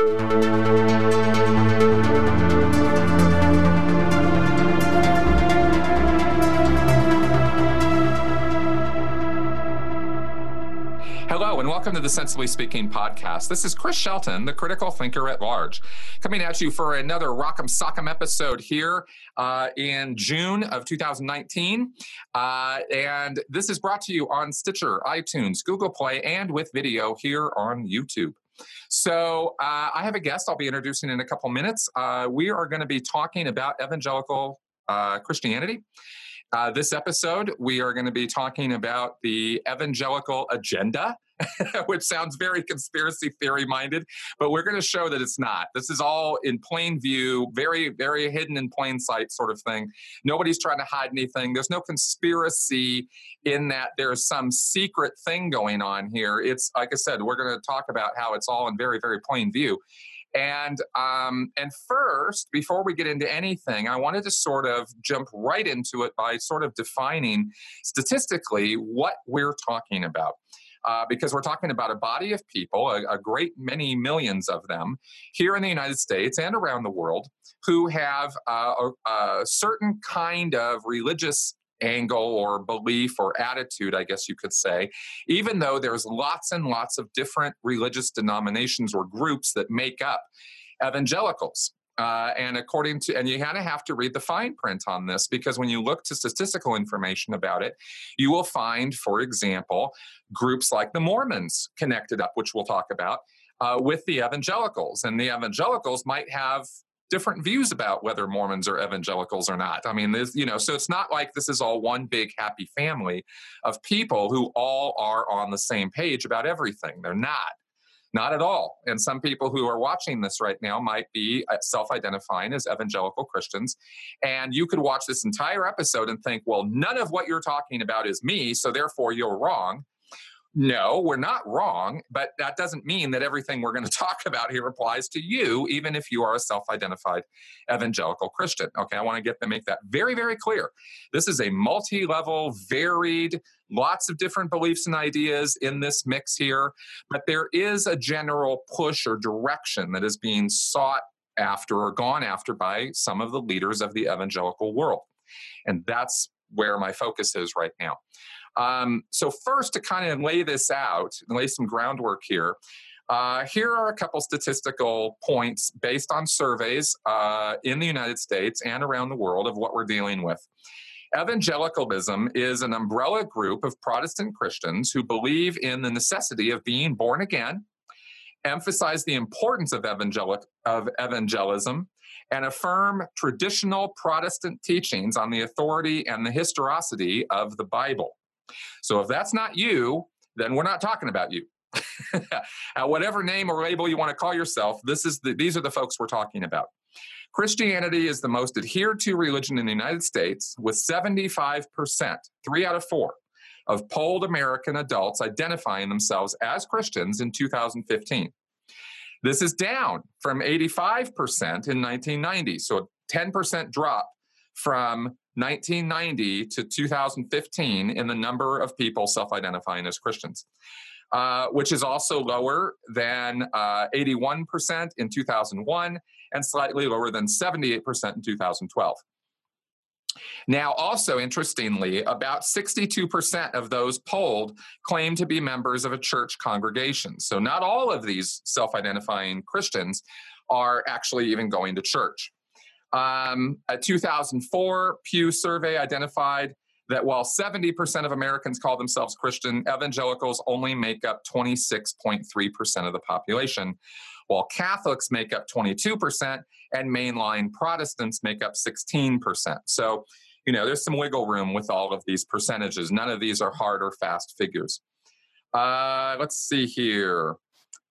Hello, and welcome to the Sensibly Speaking podcast. This is Chris Shelton, the critical thinker at large, coming at you for another Rock'em Sock'em episode here uh, in June of 2019. Uh, and this is brought to you on Stitcher, iTunes, Google Play, and with video here on YouTube. So uh, I have a guest I'll be introducing in a couple minutes. Uh, we are going to be talking about evangelical uh, Christianity. Uh, this episode, we are going to be talking about the evangelical agenda, which sounds very conspiracy theory minded, but we're going to show that it's not. This is all in plain view, very, very hidden in plain sight sort of thing. Nobody's trying to hide anything. There's no conspiracy in that there's some secret thing going on here. It's, like I said, we're going to talk about how it's all in very, very plain view. And um, and first, before we get into anything, I wanted to sort of jump right into it by sort of defining statistically what we're talking about. Uh, because we're talking about a body of people, a, a, great many millions of them here in the United States and around the world, who have uh, a, a certain kind of religious angle or belief or attitude, I guess you could say, even though there's lots and lots of different religious denominations or groups that make up evangelicals. Uh, and according to, and you kind of have to read the fine print on this because when you look to statistical information about it, you will find, for example, groups like the Mormons connected up, which we'll talk about, uh, with the evangelicals. And the evangelicals might have different views about whether Mormons are evangelicals or not. I mean, you know, so it's not like this is all one big happy family of people who all are on the same page about everything. They're not. Not at all. And some people who are watching this right now might be uh, self identifying as evangelical Christians. And you could watch this entire episode and think, well, none of what you're talking about is me, so therefore you're wrong. No, we're not wrong, but that doesn't mean that everything we're going to talk about here applies to you, even if you are a self identified evangelical Christian. Okay, I want to get to make that very, very clear. This is a multi level, varied, lots of different beliefs and ideas in this mix here, but there is a general push or direction that is being sought after or gone after by some of the leaders of the evangelical world. And that's where my focus is right now. Um, so, first, to kind of lay this out and lay some groundwork here, uh, here are a couple statistical points based on surveys uh, in the United States and around the world of what we're dealing with. Evangelicalism is an umbrella group of Protestant Christians who believe in the necessity of being born again, emphasize the importance of, evangelic, of evangelism, and affirm traditional Protestant teachings on the authority and the historicity of the Bible. So if that's not you, then we're not talking about you. At whatever name or label you want to call yourself, this is the, these are the folks we're talking about. Christianity is the most adhered to religion in the United States, with 75%, three out of four, of polled American adults identifying themselves as Christians in 2015. This is down from 85% in 1990, so a 10% drop from 1990 to 2015 in the number of people self identifying as Christians, uh, which is also lower than uh, 81% in 2001 and slightly lower than 78% in 2012. Now, also interestingly, about 62% of those polled claim to be members of a church congregation. So, not all of these self identifying Christians are actually even going to church. Um, a 2004 Pew survey identified that while 70% of Americans call themselves Christian, evangelicals only make up 26.3% of the population, while Catholics make up 22% and mainline Protestants make up 16%. So, you know, there's some wiggle room with all of these percentages. None of these are hard or fast figures. Uh, let's see here.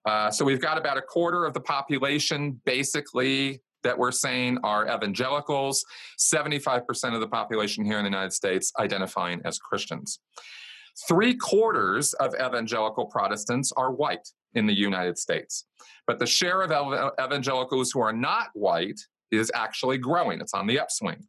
Uh, so we've got about a quarter of the population basically that we're saying are evangelicals, 75% of the population here in the United States identifying as Christians. Three quarters of evangelical Protestants are white in the United States, but the share of evangelicals who are not white is actually growing. It's on the upswing.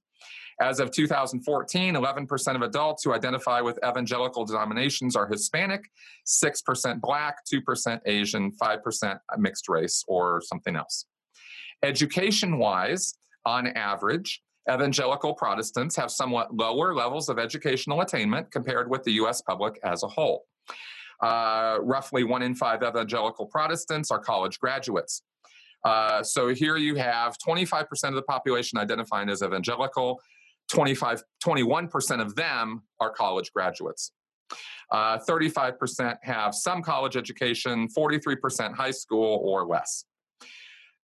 As of 2014, 11% of adults who identify with evangelical denominations are Hispanic, 6% Black, 2% Asian, 5% mixed race or something else. Education wise, on average, evangelical Protestants have somewhat lower levels of educational attainment compared with the US public as a whole. Uh, roughly one in five evangelical Protestants are college graduates. Uh, so here you have 25% of the population identifying as evangelical, 25, 21% of them are college graduates. Uh, 35% have some college education, 43% high school or less.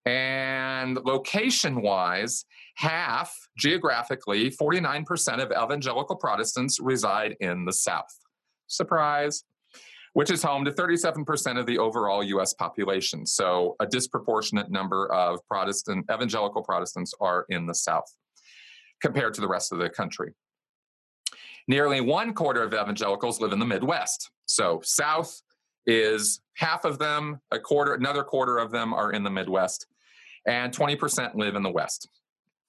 And location wise, half geographically, 49% of evangelical Protestants reside in the South. Surprise which is home to 37% of the overall US population. So a disproportionate number of Protestant, evangelical Protestants are in the South compared to the rest of the country. Nearly one quarter of evangelicals live in the Midwest. So South is half of them, a quarter, another quarter of them are in the Midwest, and 20% live in the West.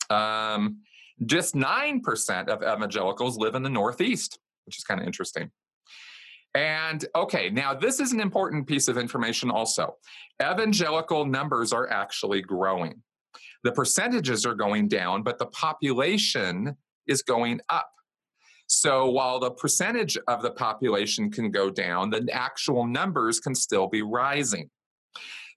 Um, just 9% of evangelicals live in the Northeast, which is kind of interesting. And okay, now this is an important piece of information also. Evangelical numbers are actually growing. The percentages are going down, but the population is going up. So while the percentage of the population can go down, the actual numbers can still be rising.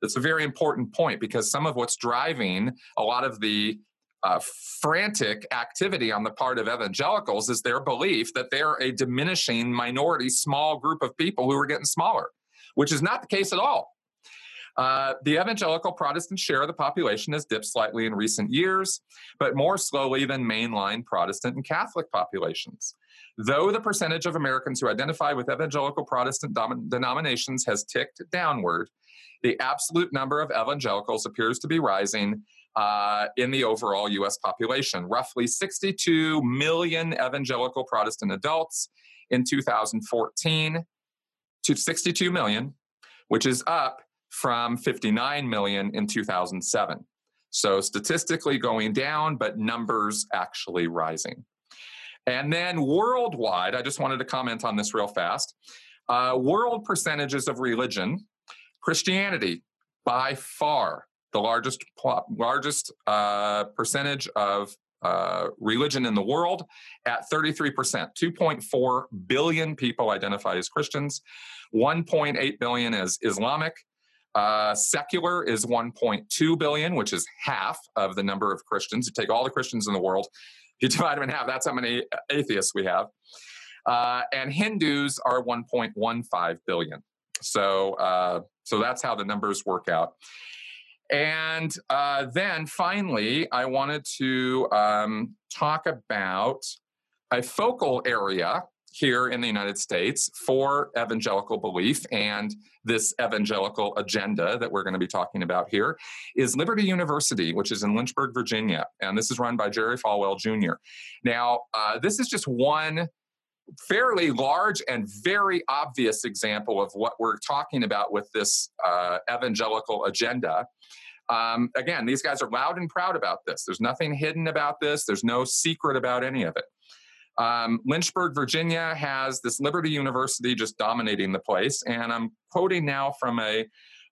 That's a very important point because some of what's driving a lot of the uh, frantic activity on the part of evangelicals is their belief that they're a diminishing minority, small group of people who are getting smaller, which is not the case at all. Uh, the evangelical Protestant share of the population has dipped slightly in recent years, but more slowly than mainline Protestant and Catholic populations. Though the percentage of Americans who identify with evangelical Protestant dom- denominations has ticked downward, the absolute number of evangelicals appears to be rising uh, in the overall US population. Roughly 62 million evangelical Protestant adults in 2014 to 62 million, which is up from 59 million in 2007. So statistically going down, but numbers actually rising. And then worldwide, I just wanted to comment on this real fast. Uh, world percentages of religion, Christianity by far the largest largest uh, percentage of uh, religion in the world at 33%. 2.4 billion people identify as Christians, 1.8 billion as Islamic. Uh, secular is 1.2 billion, which is half of the number of Christians. You take all the Christians in the world, you divide them in half. That's how many atheists we have. Uh, and Hindus are 1.15 billion. So, uh, so that's how the numbers work out. And uh, then finally, I wanted to um, talk about a focal area here in the United States for evangelical belief and this evangelical agenda that we're going to be talking about here is Liberty University, which is in Lynchburg, Virginia. And this is run by Jerry Falwell Jr. Now, uh, this is just one fairly large and very obvious example of what we're talking about with this uh, evangelical agenda. Um, again, these guys are loud and proud about this. There's nothing hidden about this, there's no secret about any of it. Um, Lynchburg, Virginia has this Liberty University just dominating the place. And I'm quoting now from a,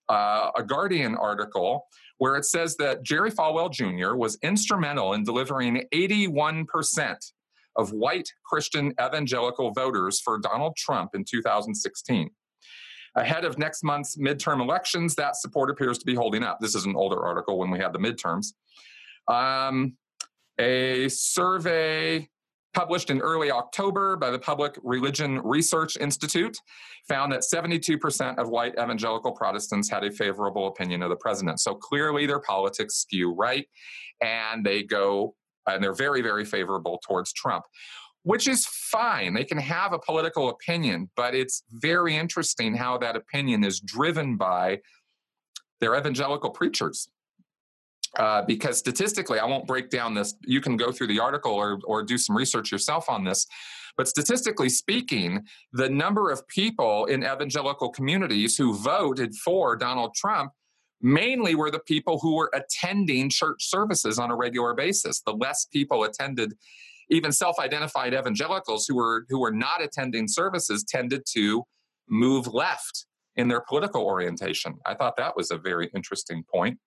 uh, a Guardian article where it says that Jerry Falwell Jr. was instrumental in delivering 81% of white Christian evangelical voters for Donald Trump in 2016. Ahead of next month's midterm elections, that support appears to be holding up. This is an older article when we had the midterms. Um, a survey published in early October by the Public Religion Research Institute found that 72% of white evangelical Protestants had a favorable opinion of the president. So clearly their politics skew right and they go and they're very, very favorable towards Trump which is fine. They can have a political opinion, but it's very interesting how that opinion is driven by their evangelical preachers. Uh, because statistically, I won't break down this. You can go through the article or, or do some research yourself on this. But statistically speaking, the number of people in evangelical communities who voted for Donald Trump mainly were the people who were attending church services on a regular basis. The less people attended even self-identified evangelicals who were who were not attending services tended to move left in their political orientation. I thought that was a very interesting point.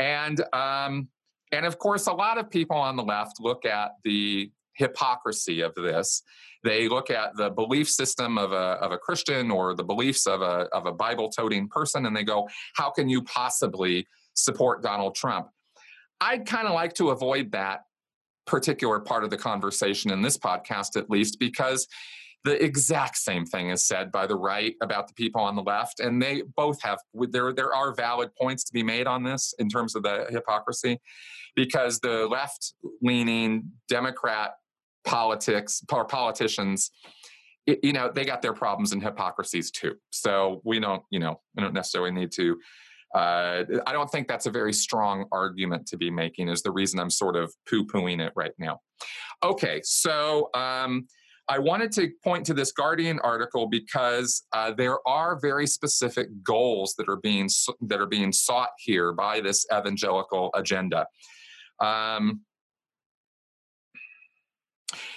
And um, and of course, a lot of people on the left look at the hypocrisy of this. They look at the belief system of a, of a Christian or the beliefs of a, of a Bible toting person and they go, How can you possibly support Donald Trump? I'd kind of like to avoid that particular part of the conversation in this podcast, at least, because the exact same thing is said by the right about the people on the left and they both have there there are valid points to be made on this in terms of the hypocrisy because the left leaning democrat politics or politicians you know they got their problems and hypocrisies too so we don't you know we don't necessarily need to uh, I don't think that's a very strong argument to be making, is the reason I'm sort of poo pooing it right now. Okay, so um, I wanted to point to this Guardian article because uh, there are very specific goals that are being that are being sought here by this evangelical agenda. Um,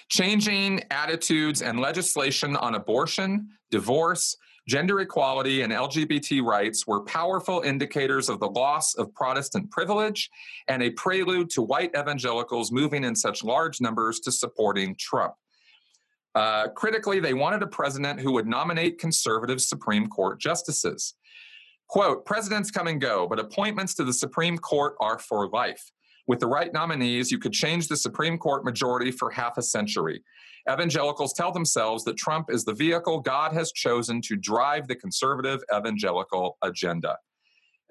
changing attitudes and legislation on abortion, divorce, gender equality, and LGBT rights were powerful indicators of the loss of Protestant privilege and a prelude to white evangelicals moving in such large numbers to supporting Trump. Uh, critically, they wanted a president who would nominate conservative Supreme Court justices. Quote, presidents come and go, but appointments to the Supreme Court are for life. With the right nominees, you could change the Supreme Court majority for half a century. Evangelicals tell themselves that Trump is the vehicle God has chosen to drive the conservative evangelical agenda.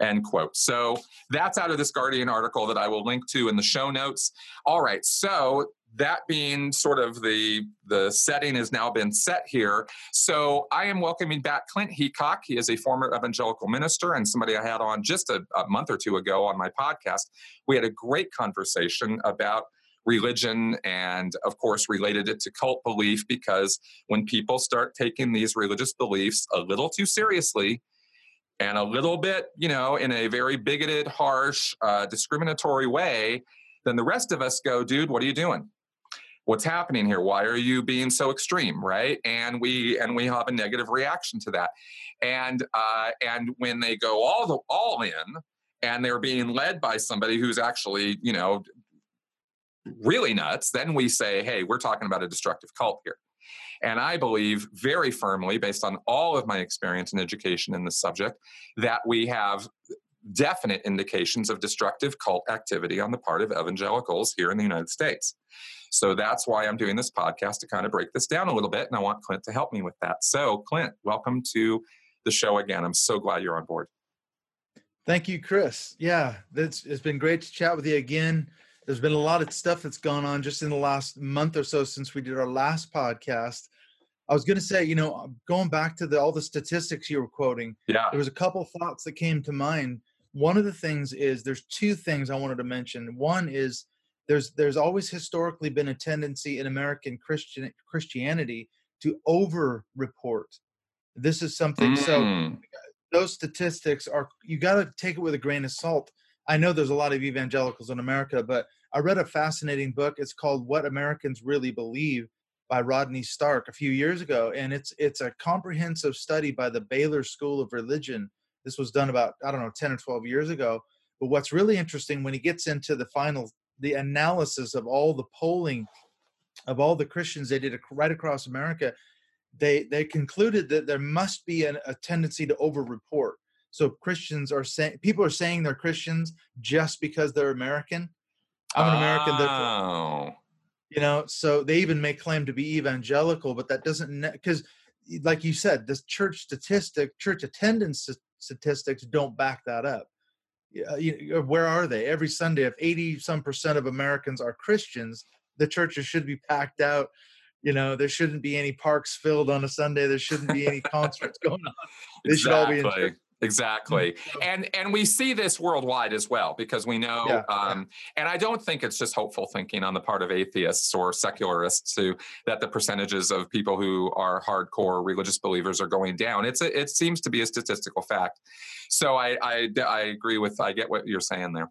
End quote. So that's out of this Guardian article that I will link to in the show notes. All right. So that being sort of the the setting has now been set here. So I am welcoming back Clint Heacock. He is a former evangelical minister and somebody I had on just a, a month or two ago on my podcast. We had a great conversation about religion and of course related it to cult belief because when people start taking these religious beliefs a little too seriously and a little bit you know in a very bigoted harsh uh, discriminatory way then the rest of us go dude what are you doing what's happening here? Why are you being so extreme right? And we and we have a negative reaction to that. And uh, and when they go all the all in and they're being led by somebody who's actually you know really nuts then we say hey we're talking about a destructive cult here. And I believe very firmly, based on all of my experience and education in this subject, that we have definite indications of destructive cult activity on the part of evangelicals here in the United States. So that's why I'm doing this podcast to kind of break this down a little bit. And I want Clint to help me with that. So, Clint, welcome to the show again. I'm so glad you're on board. Thank you, Chris. Yeah, it's, it's been great to chat with you again. There's been a lot of stuff that's gone on just in the last month or so since we did our last podcast. I was going to say, you know, going back to the, all the statistics you were quoting, yeah, there was a couple thoughts that came to mind. One of the things is there's two things I wanted to mention. One is there's there's always historically been a tendency in American Christian Christianity to over report. This is something mm. so those statistics are you got to take it with a grain of salt. I know there's a lot of evangelicals in America, but I read a fascinating book. It's called What Americans Really Believe by Rodney Stark a few years ago and it's it's a comprehensive study by the Baylor School of Religion. This was done about I don't know 10 or 12 years ago. But what's really interesting when he gets into the final the analysis of all the polling of all the Christians they did right across America, they they concluded that there must be an, a tendency to over-report. So Christians are saying people are saying they're Christians just because they're American. I'm an American. Oh. You know, so they even may claim to be evangelical, but that doesn't because, like you said, this church statistic, church attendance statistics don't back that up. Uh, you, where are they? Every sunday if 80 some percent of americans are christians the churches should be packed out. You know there shouldn't be any parks filled on a sunday. There shouldn't be any concerts going on. They exactly. should all be in church. Exactly. And and we see this worldwide as well because we know yeah, um, yeah. and I don't think it's just hopeful thinking on the part of atheists or secularists who that the percentages of people who are hardcore religious believers are going down. It's a, it seems to be a statistical fact. So I, I I agree with I get what you're saying there.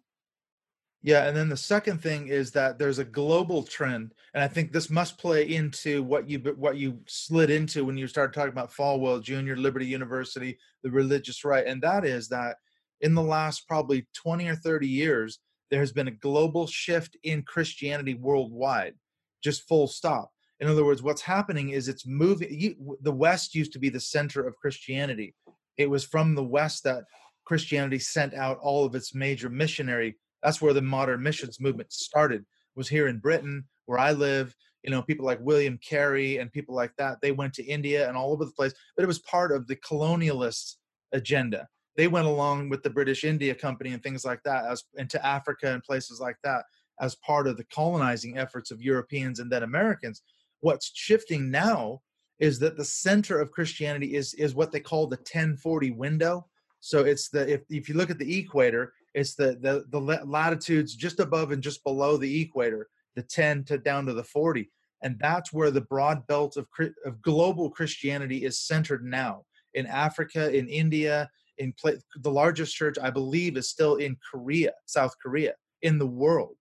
Yeah, and then the second thing is that there's a global trend, and I think this must play into what you what you slid into when you started talking about Falwell Jr., Liberty University, the religious right, and that is that in the last probably 20 or 30 years, there has been a global shift in Christianity worldwide, just full stop. In other words, what's happening is it's moving. You, the West used to be the center of Christianity. It was from the West that Christianity sent out all of its major missionary that's where the modern missions movement started was here in britain where i live you know people like william carey and people like that they went to india and all over the place but it was part of the colonialist agenda. They went along with the british india company and things like that as into africa and places like that as part of the colonizing efforts of europeans and then americans. What's shifting now is that the center of christianity is is what they call the 1040 window. So it's the if, if you look at the equator it's the, the the latitudes just above and just below the equator, the 10 to down to the 40, and that's where the broad belt of of global Christianity is centered now. In Africa, in India, in the largest church I believe is still in Korea, South Korea, in the world.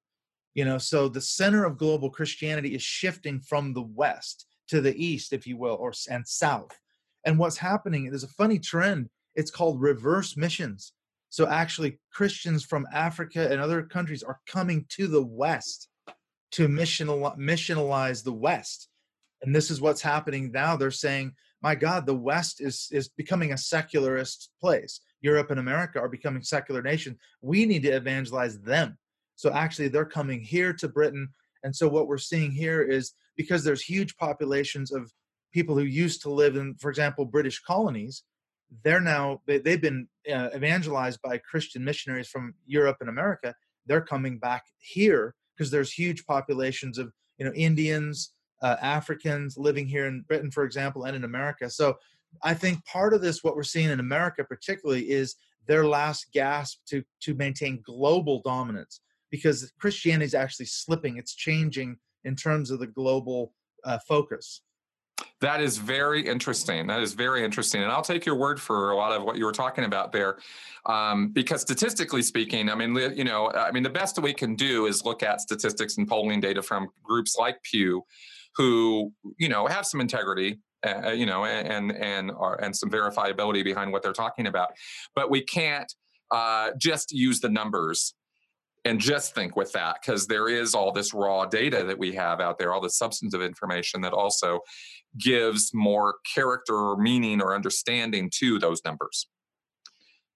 You know, so the center of global Christianity is shifting from the west to the east, if you will, or and south. And what's happening? There's a funny trend. It's called reverse missions so actually, Christians from Africa and other countries are coming to the West to missional, missionalize the West. And this is what's happening now. They're saying, my God, the West is, is becoming a secularist place. Europe and America are becoming secular nations. We need to evangelize them. So actually, they're coming here to Britain. And so what we're seeing here is because there's huge populations of people who used to live in, for example, British colonies, they're now they, have been uh, evangelized by christian missionaries from europe and america. They're coming back here because there's huge populations of you know indians uh, africans living here in britain for example and in america. So i think part of this what we're seeing in america particularly is their last gasp to to maintain global dominance because christianity is actually slipping. It's changing in terms of the global uh, focus that is very interesting. That is very interesting. And I'll take your word for a lot of what you were talking about there. Um, because statistically speaking, I mean, you know, I mean, the best we can do is look at statistics and polling data from groups like Pew, who, you know, have some integrity, uh, you know, and and and some verifiability behind what they're talking about. But we can't uh, just use the numbers and just think with that because there is all this raw data that we have out there all the substantive information that also gives more character or meaning or understanding to those numbers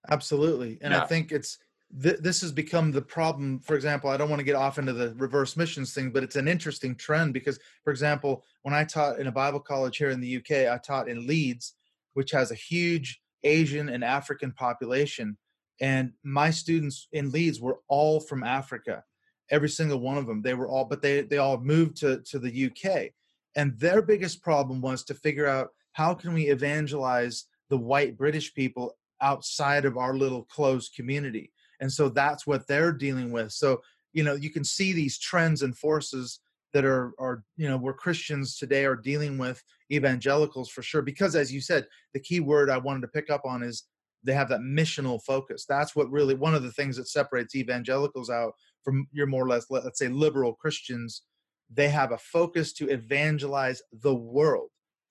absolutely and yeah. i think it's th- this has become the problem for example i don't want to get off into the reverse missions thing but it's an interesting trend because for example when i taught in a bible college here in the uk i taught in leeds which has a huge asian and african population and my students in leeds were all from africa every single one of them. They were all but they they all moved to to the uk and their biggest problem was to figure out how can we evangelize the white british people outside of our little closed community. And so that's what they're dealing with. So you know you can see these trends and forces that are are you know where christians today are dealing with evangelicals for sure. Because as you said the key word i wanted to pick up on is they have that missional focus. That's what really one of the things that separates evangelicals out from your more or less let's say liberal Christians. They have a focus to evangelize the world,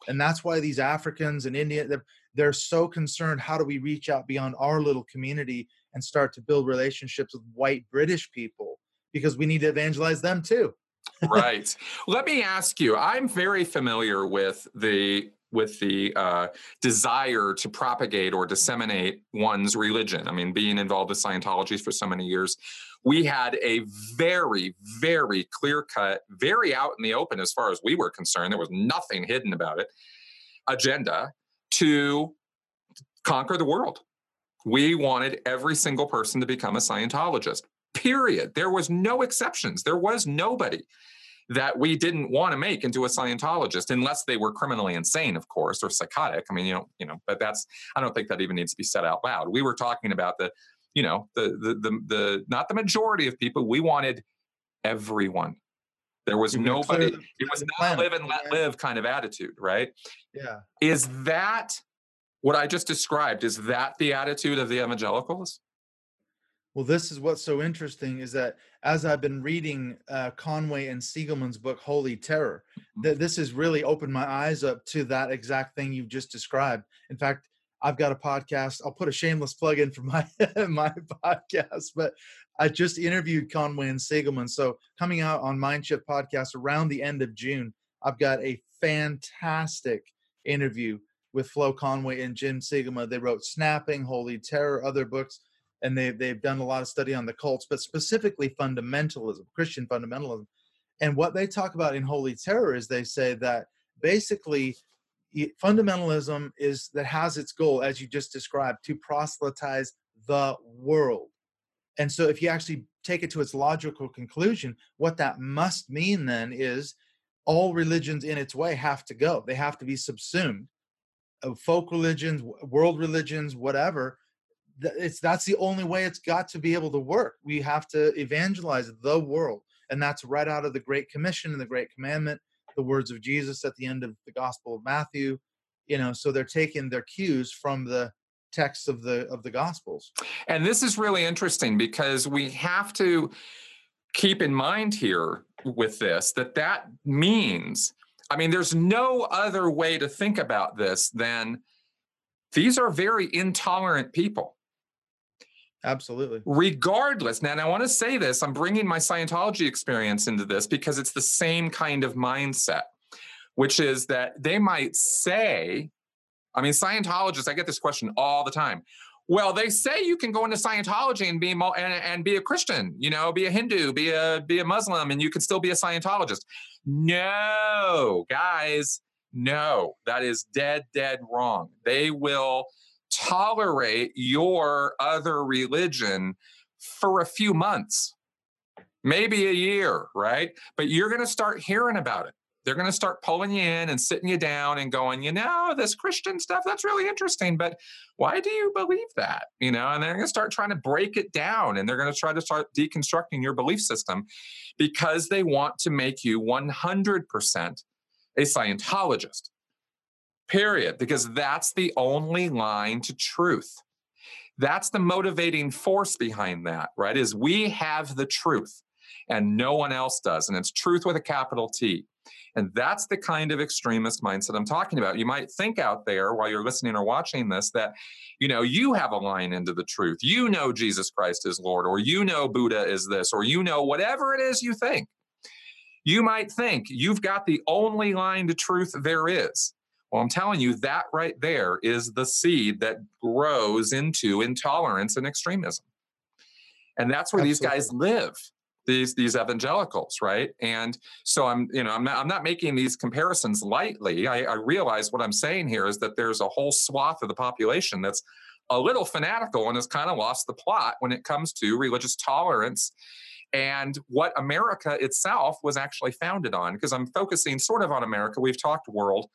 and that's why these Africans and Indian they're, they're so concerned. How do we reach out beyond our little community and start to build relationships with white British people? Because we need to evangelize them too. right. Let me ask you. I'm very familiar with the with the uh, desire to propagate or disseminate one's religion. I mean, being involved with Scientology for so many years, we had a very, very clear cut, very out in the open as far as we were concerned. There was nothing hidden about it. Agenda to conquer the world. We wanted every single person to become a Scientologist. Period. There was no exceptions. There was nobody that we didn't want to make into a Scientologist unless they were criminally insane, of course, or psychotic. I mean, you know, you know, but that's I don't think that even needs to be said out loud. We were talking about the, you know, the the the, the not the majority of people. We wanted everyone. There was nobody. It was not live and let live kind of attitude, right? Yeah. Is that what I just described? Is that the attitude of the evangelicals? Well, this is what's so interesting is that as I've been reading uh, Conway and Siegelman's book, Holy Terror, Mm-hmm. that this has really opened my eyes up to that exact thing you've just described. In fact, I've got a podcast. I'll put a shameless plug in for my my podcast, but I just interviewed Conway and Siegelman. So coming out on Mindshift podcast around the end of June, I've got a fantastic interview with Flo Conway and Jim Siegelman. They wrote Snapping, Holy Terror, other books and they've they've done a lot of study on the cults, but specifically fundamentalism, Christian fundamentalism. And what they talk about in Holy Terror is they say that basically fundamentalism is that has its goal, as you just described, to proselytize the world. And so, if you actually take it to its logical conclusion, what that must mean then is all religions in its way have to go. They have to be subsumed. Of folk religions, world religions, whatever, it's that's the only way it's got to be able to work. We have to evangelize the world and that's right out of the great commission and the great commandment the words of jesus at the end of the gospel of matthew you know so they're taking their cues from the texts of the of the gospels. And this is really interesting because we have to keep in mind here with this that that means i mean there's no other way to think about this than these are very intolerant people Absolutely. Regardless, now, and I want to say this I'm bringing my Scientology experience into this because it's the same kind of mindset, which is that they might say, I mean, Scientologists, I get this question all the time. Well, they say you can go into Scientology and be and, and be a Christian, you know, be a Hindu, be a be a Muslim, and you can still be a Scientologist. No, guys, no, that is dead, dead wrong. They will tolerate your other religion for a few months, maybe a year, right? But you're going to start hearing about it. They're going to start pulling you in and sitting you down and going, you know, this Christian stuff, that's really interesting, but why do you believe that? You know, and they're going to start trying to break it down and they're going to try to start deconstructing your belief system because they want to make you 100% a Scientologist period, because that's the only line to truth. That's the motivating force behind that, right? Is we have the truth and no one else does. And it's truth with a capital T. And that's the kind of extremist mindset I'm talking about. You might think out there while you're listening or watching this that, you know, you have a line into the truth. You know Jesus Christ is Lord, or you know Buddha is this, or you know whatever it is you think. You might think you've got the only line to truth there is. Well, I'm telling you, that right there is the seed that grows into intolerance and extremism. And that's where Absolutely. these guys live these these evangelicals right and so i'm you know i'm not, I'm not making these comparisons lightly I, I realize what i'm saying here is that there's a whole swath of the population that's a little fanatical and has kind of lost the plot when it comes to religious tolerance and what america itself was actually founded on because i'm focusing sort of on america we've talked world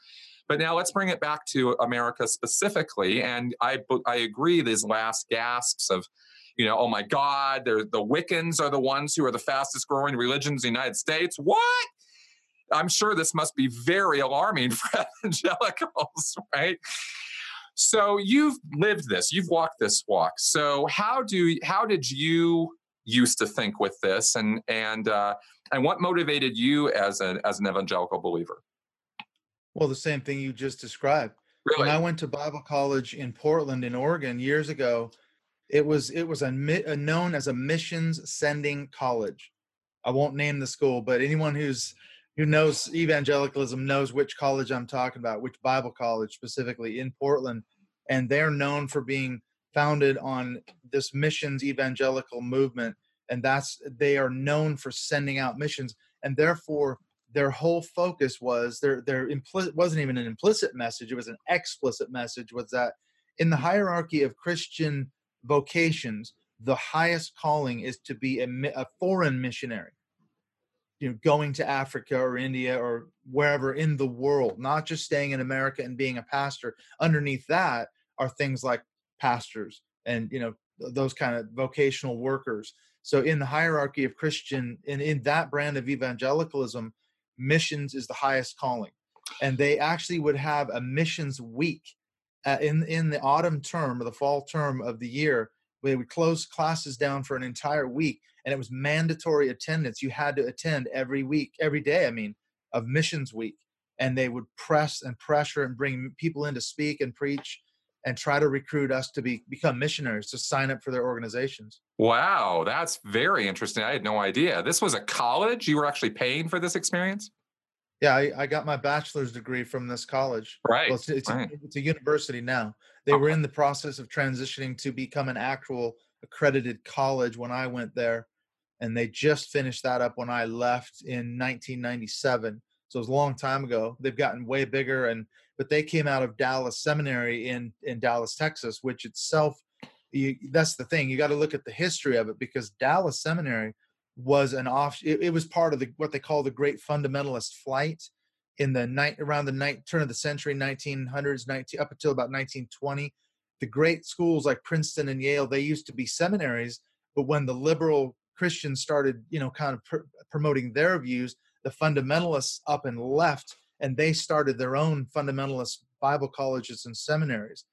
but now let's bring it back to America specifically. And I, I agree, these last gasps of, you know, oh my God, the Wiccans are the ones who are the fastest growing religions in the United States. What? I'm sure this must be very alarming for evangelicals, right? So you've lived this, you've walked this walk. So how do how did you used to think with this, and and uh, and what motivated you as an as an evangelical believer? Well, the same thing you just described. Really? When I went to Bible college in Portland, in Oregon, years ago, it was it was a, a known as a missions sending college. I won't name the school, but anyone who's who knows evangelicalism knows which college I'm talking about, which Bible college specifically in Portland, and they're known for being founded on this missions evangelical movement, and that's they are known for sending out missions, and therefore their whole focus was their their implicit wasn't even an implicit message it was an explicit message was that in the hierarchy of christian vocations the highest calling is to be a, a foreign missionary. You know going to africa or india or wherever in the world not just staying in america and being a pastor. Underneath that are things like pastors and you know those kind of vocational workers. So in the hierarchy of christian and in that brand of evangelicalism missions is the highest calling and they actually would have a missions week uh, in in the autumn term or the fall term of the year We would close classes down for an entire week, and it was mandatory attendance. You had to attend every week, every day. I mean, of missions week, and they would press and pressure and bring people in to speak and preach and try to recruit us to be become missionaries to sign up for their organizations. Wow, that's very interesting. I had no idea. This was a college. You were actually paying for this experience. Yeah, I, I got my bachelor's degree from this college. Right. Well, it's, it's, right. A, it's a university now. They were in the process of transitioning to become an actual accredited college when I went there, and they just finished that up when I left in 1997. So it was a long time ago. They've gotten way bigger, and but they came out of Dallas Seminary in in Dallas, Texas, which itself, you, that's the thing. You got to look at the history of it because Dallas Seminary was an off. It, it was part of the what they call the Great Fundamentalist Flight in the night around the night turn of the century, 1900s, 19 up until about 1920. The great schools like Princeton and Yale, they used to be seminaries, but when the liberal Christians started, you know, kind of pr- promoting their views, the fundamentalists up and left, and they started their own fundamentalist Bible colleges and seminaries.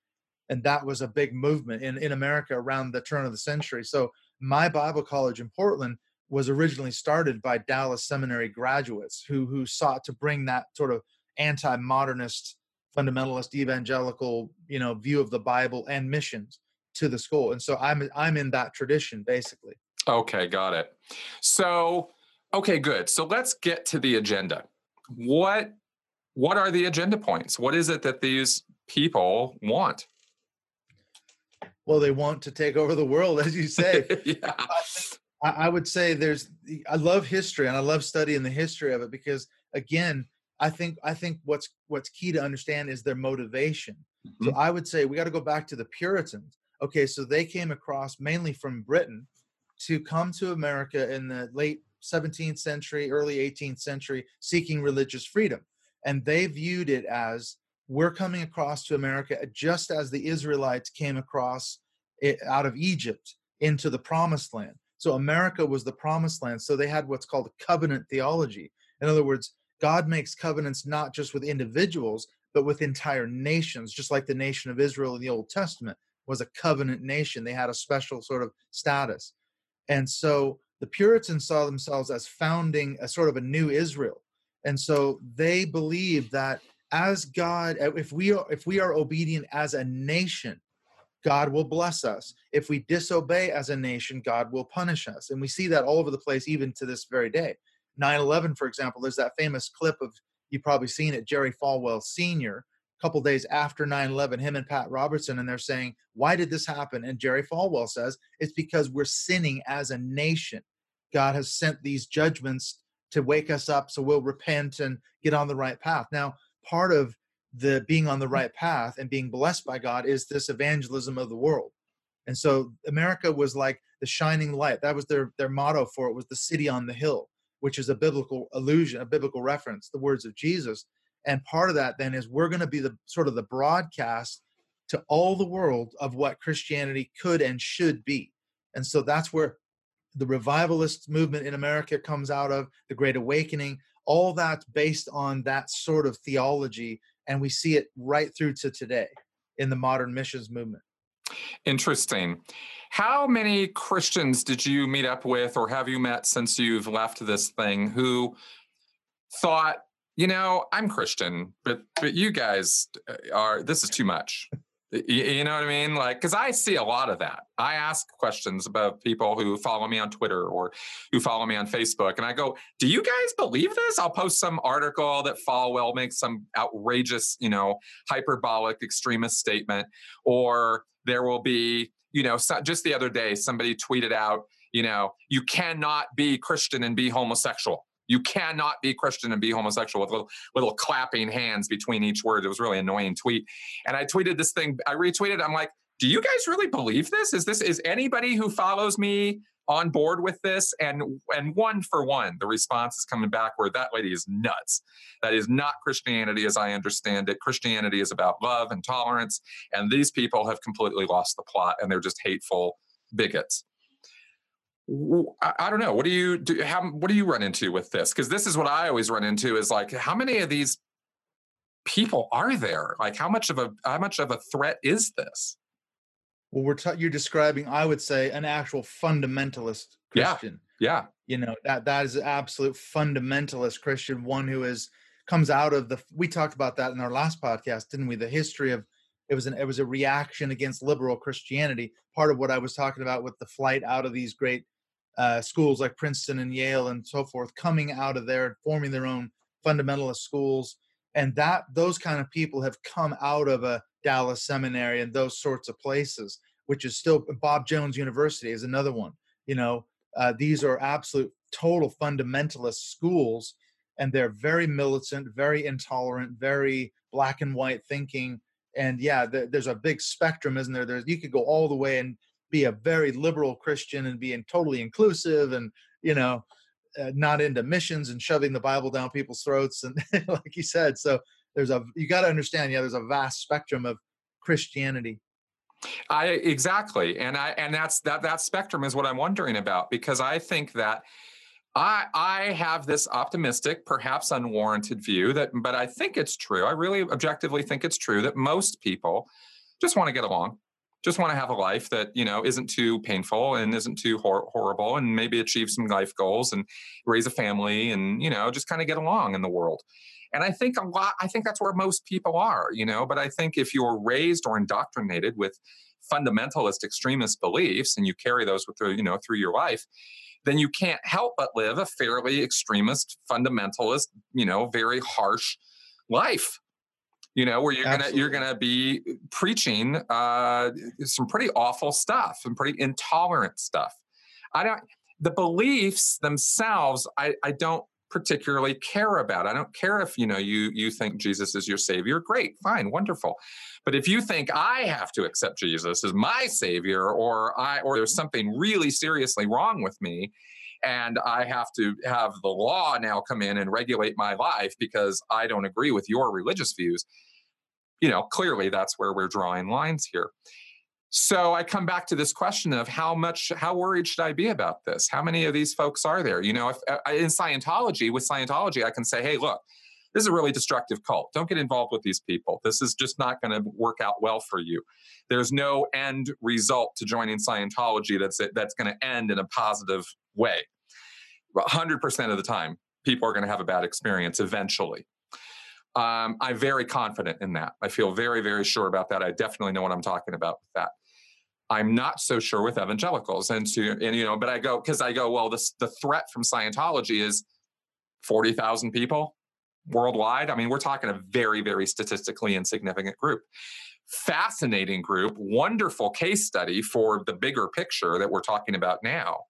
And that was a big movement in, in America around the turn of the century. So my Bible college in Portland was originally started by Dallas Seminary graduates who who sought to bring that sort of anti-modernist, fundamentalist, evangelical, you know, view of the Bible and missions to the school. And so I'm I'm in that tradition basically. Okay, got it. So, okay, good. So let's get to the agenda. What what are the agenda points? What is it that these people want? Well, they want to take over the world, as you say. yeah. I, I would say there's I love history and I love studying the history of it because again, I think I think what's what's key to understand is their motivation. So mm-hmm. I would say we got to go back to the Puritans. Okay, so they came across mainly from Britain to come to America in the late 17th century, early 18th century, seeking religious freedom. And they viewed it as we're coming across to America just as the Israelites came across it out of Egypt into the promised land. So America was the promised land. So they had what's called covenant theology. In other words, God makes covenants not just with individuals, but with entire nations, just like the nation of Israel in the Old Testament was a covenant nation. They had a special sort of status. And so the Puritans saw themselves as founding a sort of a new Israel. And so they believed that as God, uh, if we are if we are obedient as a nation, God will bless us. If we disobey as a nation, God will punish us. And we see that all over the place, even to this very day. 9 11, for example, there's that famous clip of, you've probably seen it, Jerry Falwell Sr., couple days after 9 11, him and Pat Robertson, and they're saying, Why did this happen? And Jerry Falwell says, It's because we're sinning as a nation. God has sent these judgments to wake us up so we'll repent and get on the right path. Now, part of the being on the mm. right path and being blessed by God is this evangelism of the world. And so America was like the shining light. That was their their motto for it was the city on the hill, which is a biblical allusion, a biblical reference, the words of Jesus. And part of that then is we're going to be the sort of the broadcast to all the world of what Christianity could and should be. And so that's where the revivalist movement in America comes out of, the Great Awakening, all that's based on that sort of theology. And we see it right through to today in the modern missions movement. Interesting. How many Christians did you meet up with or have you met since you've left this thing who thought, you know, I'm Christian, but but you guys uh, are this is too much. You know what I mean? Like, because I see a lot of that. I ask questions about people who follow me on Twitter or who follow me on Facebook, and I go, "Do you guys believe this?" I'll post some article that Falwell makes some outrageous, you know, hyperbolic extremist statement, or there will be, you know, so, just the other day somebody tweeted out, you know, you cannot be Christian and be homosexual. You cannot be Christian and be homosexual with little, little clapping hands between each word. It was really annoying tweet. And I tweeted this thing, I retweeted, I'm like, do you guys really believe this? Is this is anybody who follows me on board with this? And and one for one, the response is coming back where that lady is nuts. That is not Christianity as I understand it. Christianity is about love and tolerance. And these people have completely lost the plot and they're just hateful bigots. I, don't know. What do you do? How, what do you run into with this? Because this is what I always run into is like, how many of these people are there? Like, how much of a how much of a threat is this? well we're ta- you're describing i would say an actual fundamentalist christian yeah yeah you know that that is an absolute fundamentalist christian one who is comes out of the we talked about that in our last podcast didn't we the history of it was an it was a reaction against liberal christianity part of what i was talking about with the flight out of these great uh, schools like princeton and yale and so forth coming out of there forming their own fundamentalist schools and that those kind of people have come out of a dallas seminary and those sorts of places which is still bob jones university is another one you know? Uh, these are absolute total fundamentalist schools and they're very militant very intolerant very black and white thinking and yeah there's a big spectrum isn't there? There's you could go all the way and be a very liberal christian and being totally inclusive and you know uh, not into missions and shoving the bible down people's throats and like you said so there's a you got to understand yeah there's a vast spectrum of christianity I exactly, and I and that's that that spectrum is what I'm wondering about because I think that I I have this optimistic, perhaps unwarranted view that, but I think it's true. I really objectively think it's true that most people just want to get along, just want to have a life that you know isn't too painful and isn't too hor- horrible, and maybe achieve some life goals and raise a family and you know just kind of get along in the world. And I think a lot. I think that's where most people are, you know. But I think if you're raised or indoctrinated with fundamentalist extremist beliefs and you carry those with you know through your life then you can't help but live a fairly extremist, fundamentalist, you know, very harsh life. You know, where you're Absolutely. gonna you're gonna be preaching uh, some pretty awful stuff and pretty intolerant stuff. I don't the beliefs themselves. I I don't particularly care about. I don't care if you know you you think Jesus is your savior. Great, fine, wonderful. But if you think I have to accept Jesus as my savior, or I or there's something really seriously wrong with me, and I have to have the law now come in and regulate my life because I don't agree with your religious views, you know, clearly that's where we're drawing lines here. So I come back to this question of how much, how worried should I be about this? How many of these folks are there? You know, if uh, in Scientology, with Scientology, I can say, hey, look, this is a really destructive cult. Don't get involved with these people. This is just not going to work out well for you. There's no end result to joining Scientology that's that's going to end in a positive way. 100% of the time, people are going to have a bad experience eventually. Um, I'm very confident in that. I feel very, very sure about that. I definitely know what I'm talking about with that. I'm not so sure with evangelicals, and to and you know, but I go because I go well. The threat from Scientology is forty thousand people worldwide. I mean, we're talking a very, very statistically insignificant group. Fascinating group, wonderful case study for the bigger picture that we're talking about now,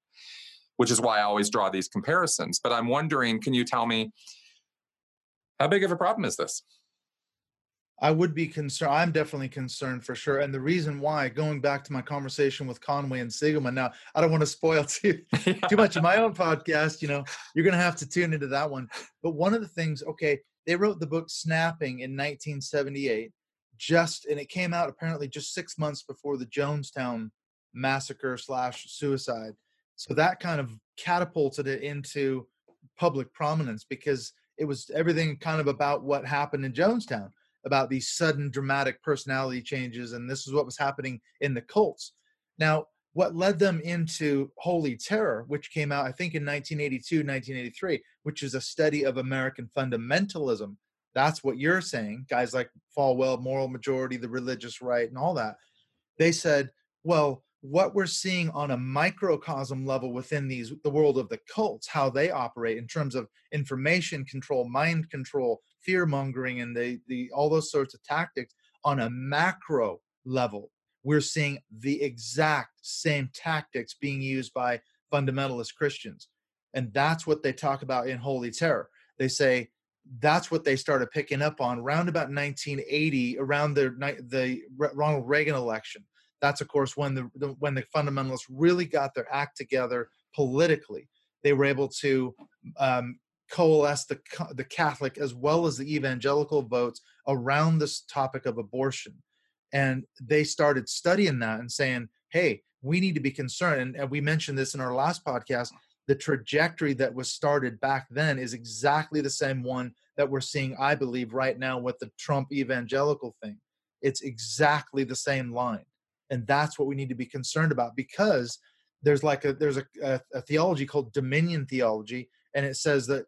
which is why I always draw these comparisons. But I'm wondering, can you tell me how big of a problem is this? I would be concerned. I'm definitely concerned for sure. And the reason why, going back to my conversation with Conway and Siegelman, now I don't want to spoil too too much of my own podcast. You know, you're going to have to tune into that one. But one of the things, okay, they wrote the book Snapping in 1978, just and it came out apparently just six months before the Jonestown massacre slash suicide. So that kind of catapulted it into public prominence because it was everything kind of about what happened in Jonestown about these sudden dramatic personality changes and this is what was happening in the cults. Now what led them into holy terror which came out i think in 1982 1983 which is a study of american fundamentalism. That's what you're saying guys like falwell moral majority the religious right and all that. They said well what we're seeing on a microcosm level within these the world of the cults how they operate in terms of information control mind control fear mongering and the, the all those sorts of tactics on a macro level we're seeing the exact same tactics being used by fundamentalist christians. And that's what they talk about in holy terror. They say that's what they started picking up on around about 1980 around the the ronald reagan election that's of course when the, the when the fundamentalists really got their act together politically. They were able to um, coalesce the the Catholic as well as the evangelical votes around this topic of abortion, and they started studying that and saying, "Hey, we need to be concerned." And, and we mentioned this in our last podcast. The trajectory that was started back then is exactly the same one that we're seeing, I believe, right now with the Trump evangelical thing. It's exactly the same line and that's what we need to be concerned about because there's like a there's a, a, a theology called dominion theology and it says that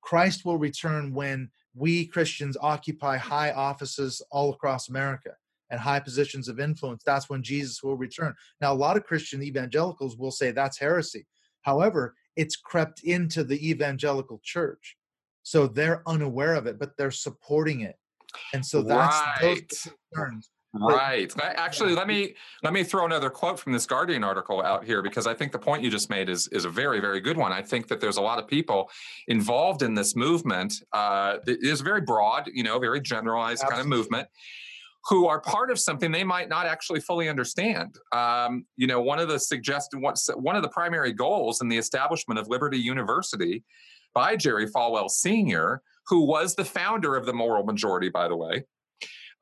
christ will return when we christians occupy high offices all across america and high positions of influence that's when jesus will return. Now a lot of christian evangelicals will say that's heresy. However it's crept into the evangelical church so they're unaware of it but they're supporting it. And so that's right. those concerns Right. Actually, let me let me throw another quote from this Guardian article out here because I think the point you just made is is a very very good one. I think that there's a lot of people involved in this movement. Uh, it is very broad, you know, very generalized Absolutely. kind of movement who are part of something they might not actually fully understand. Um, you know, one of the suggested one of the primary goals in the establishment of Liberty University by Jerry Falwell Sr., who was the founder of the Moral Majority, by the way,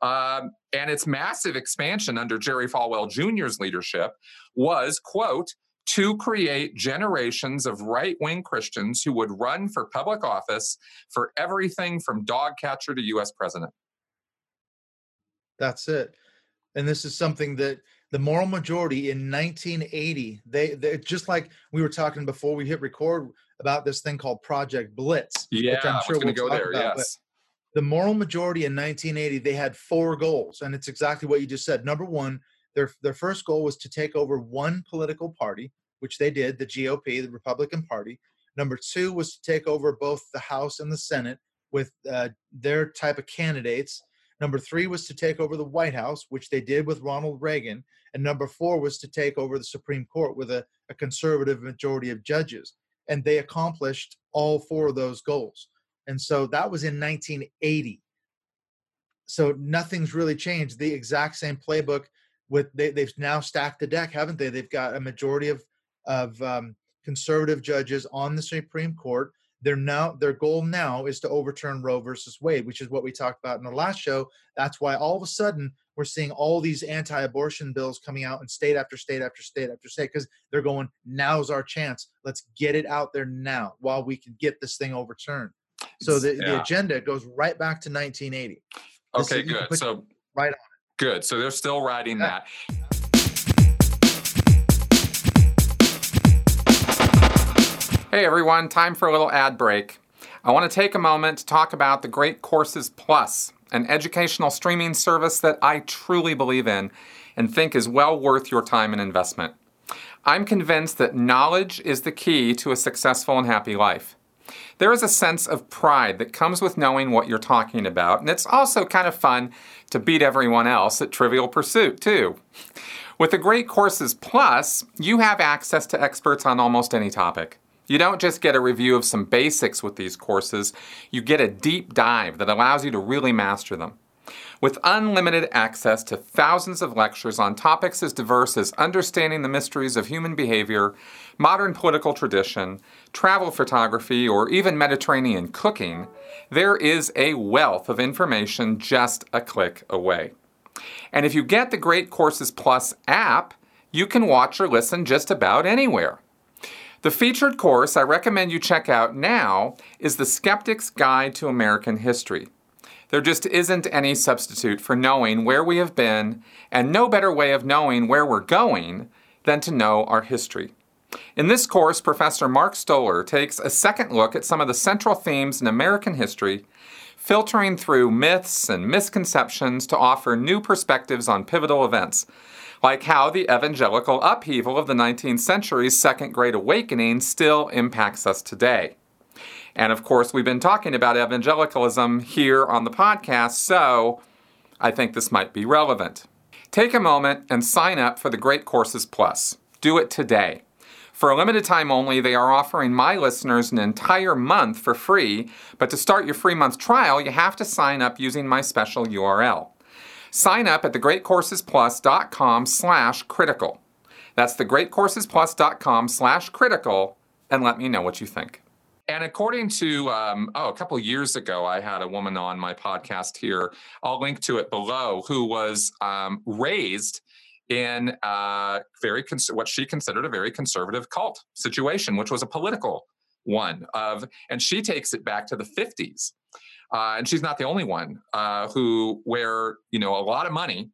um, and its massive expansion under Jerry Falwell Jr.'s leadership was, quote, to create generations of right wing Christians who would run for public office for everything from dog catcher to US president. That's it. And this is something that the moral majority in 1980, they, they just like we were talking before we hit record about this thing called Project Blitz. Yeah, which I'm sure we'll go there. About, yes the moral majority in 1980 they had four goals and it's exactly what you just said. Number one their, their first goal was to take over one political party which they did the gop the republican party. Number two was to take over both the house and the senate with uh, their type of candidates. Number three was to take over the white house which they did with ronald reagan. And number four was to take over the supreme court with a, a conservative majority of judges. And they accomplished all four of those goals and so that was in 1980. So nothing's really changed. The exact same playbook with they, have now stacked the deck, haven't they? They've got a majority of of um, conservative judges on the Supreme Court. They're now their goal now is to overturn Roe versus Wade, which is what we talked about in the last show. That's why all of a sudden we're seeing all these anti-abortion bills coming out in state after state after state after state because they're going now's our chance. Let's get it out there now while we can get this thing overturned. So the, yeah. the agenda goes right back to 1980. Okay, good. So right on it. Good. So they're still riding yeah. that. Hey everyone, time for a little ad break. I want to take a moment to talk about the Great Courses Plus, an educational streaming service that I truly believe in and think is well worth your time and investment. I'm convinced that knowledge is the key to a successful and happy life. There is a sense of pride that comes with knowing what you're talking about, and it's also kind of fun to beat everyone else at Trivial Pursuit, too. With the Great Courses Plus, you have access to experts on almost any topic. You don't just get a review of some basics with these courses, you get a deep dive that allows you to really master them. With unlimited access to thousands of lectures on topics as diverse as understanding the mysteries of human behavior, modern political tradition, travel photography, or even Mediterranean cooking, there is a wealth of information just a click away. And if you get the Great Courses Plus app, you can watch or listen just about anywhere. The featured course I recommend you check out now is The Skeptic's Guide to American History. There just isn't any substitute for knowing where we have been, and no better way of knowing where we're going than to know our history. In this course, Professor Mark Stoler takes a second look at some of the central themes in American history, filtering through myths and misconceptions to offer new perspectives on pivotal events, like how the evangelical upheaval of the 19th century's Second Great Awakening still impacts us today. And of course, we've been talking about evangelicalism here on the podcast, so I think this might be relevant. Take a moment and sign up for the Great Courses Plus. Do it today. For a limited time only, they are offering my listeners an entire month for free, but to start your free month trial, you have to sign up using my special URL. Sign up at thegreatcoursesplus.com slash critical. That's thegreatcoursesplus.com slash critical, and let me know what you think. And according to, um, oh, a couple years ago, I had a woman on my podcast here. I'll link to it below, who was um, raised in a very cons- what she considered a very conservative cult situation, which was a political one of, and she takes it back to the 50s. Uh, and she's not the only one uh, who, where you know, a lot of money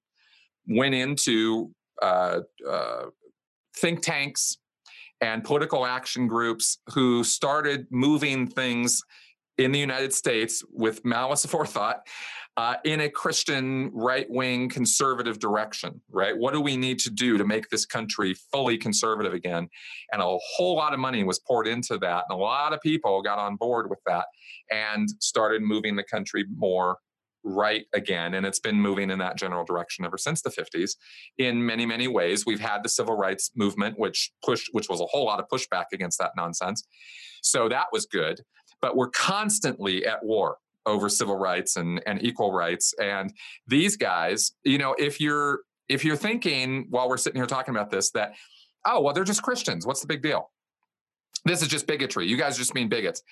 went into uh, uh, think tanks and political action groups who started moving things in the United States with malice aforethought uh, in a Christian right wing conservative direction, right? What do we need to do to make this country fully conservative again? And a whole lot of money was poured into that. And a lot of people got on board with that and started moving the country more right again and it's been moving in that general direction ever since the 50s in many many ways we've had the civil rights movement which pushed which was a whole lot of pushback against that nonsense so that was good but we're constantly at war over civil rights and, and equal rights. And these guys, you know, if you're if you're thinking while we're sitting here talking about this that, oh, well, they're just Christians. What's the big deal? This is just bigotry. You guys just mean bigots.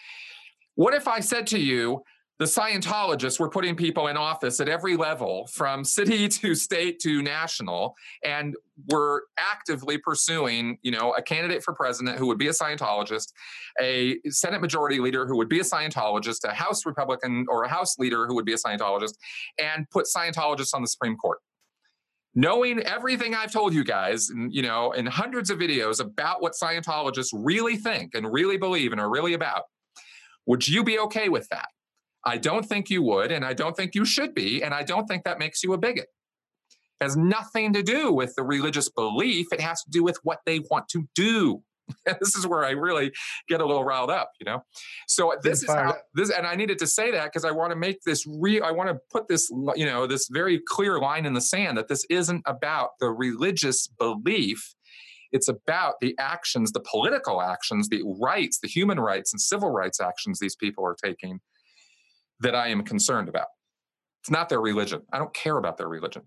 What if I said to you, the Scientologists were putting people in office at every level, from city to state to national, and were actively pursuing, you know, a candidate for president who would be a Scientologist, a Senate Majority Leader who would be a Scientologist, a House Republican or a House Leader who would be a Scientologist, and put Scientologists on the Supreme Court. Knowing everything I've told you guys, you know, in hundreds of videos about what Scientologists really think and really believe and are really about, would you be okay with that? I don't think you would, and I don't think you should be, and I don't think that makes you a bigot. It has nothing to do with the religious belief. It has to do with what they want to do. this is where I really get a little riled up, you know. So this is how this, and I needed to say that because I want to make this real. I want to put this, you know, this very clear line in the sand that this isn't about the religious belief. It's about the actions, the political actions, the rights, the human rights and civil rights actions these people are taking that I am concerned about. It's not their religion. I don't care about their religion.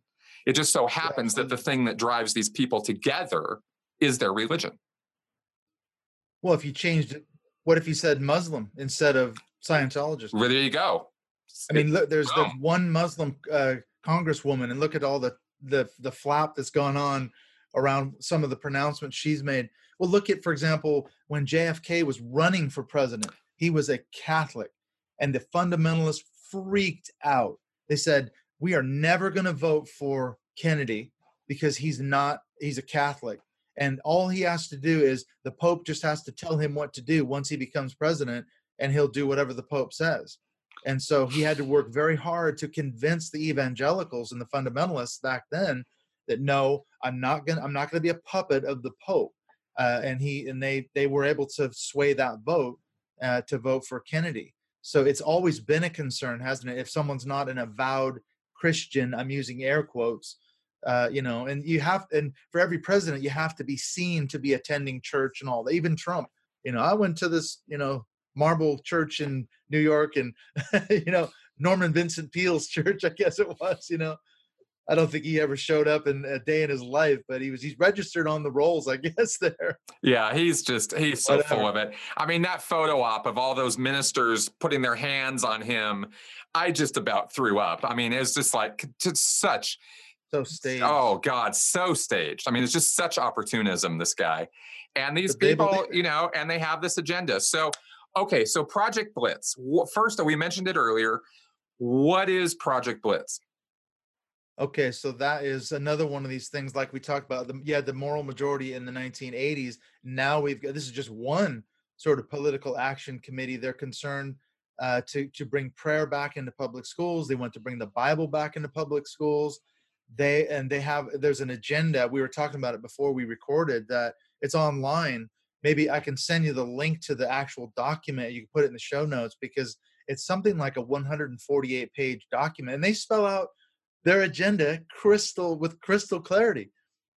It just so happens that the thing that drives these people together is their religion. Well, if you changed it, what if you said Muslim instead of Scientologist? Well, there you go. I mean, look, there's the one Muslim uh, congresswoman, and look at all the the the flap that's gone on around some of the pronouncements she's made. Well, look at, for example, when JFK was running for president, he was a Catholic and the fundamentalists freaked out. They said, "We are never going to vote for Kennedy because he's not he's a Catholic." And all he has to do is the Pope just has to tell him what to do once he becomes president, and he'll do whatever the Pope says. And so he had to work very hard to convince the evangelicals and the fundamentalists back then that no, I'm not gonna I'm not gonna be a puppet of the Pope. Uh, and he and they they were able to sway that vote uh, to vote for Kennedy. So it's always been a concern, hasn't it? If someone's not an avowed Christian, I'm using air quotes, uh, you know, and you have, and for every president, you have to be seen to be attending church and all that. Even Trump, you know, I went to this, you know, marble church in New York and, you know, Norman Vincent Peale's church, I guess it was, you know, I don't think he ever showed up in a day in his life, but he was he's registered on the rolls, I guess. There. Yeah, he's just he's so Whatever. full of it. I mean, that photo op of all those ministers putting their hands on him, I just about threw up. I mean, it's just like just such so staged. Oh God, so staged. I mean, it's just such opportunism. This guy, and these the people, you know, and they have this agenda. So, okay, so Project Blitz. First, we mentioned it earlier. What is Project Blitz? Okay, so that is another one of these things, like we talked about. The, yeah, the moral majority in the 1980s. Now we've got this is just one sort of political action committee. They're concerned uh, to to bring prayer back into public schools. They want to bring the Bible back into public schools. They and they have there's an agenda. We were talking about it before we recorded that it's online. Maybe I can send you the link to the actual document. You can put it in the show notes because it's something like a 148 page document, and they spell out their agenda crystal with crystal clarity.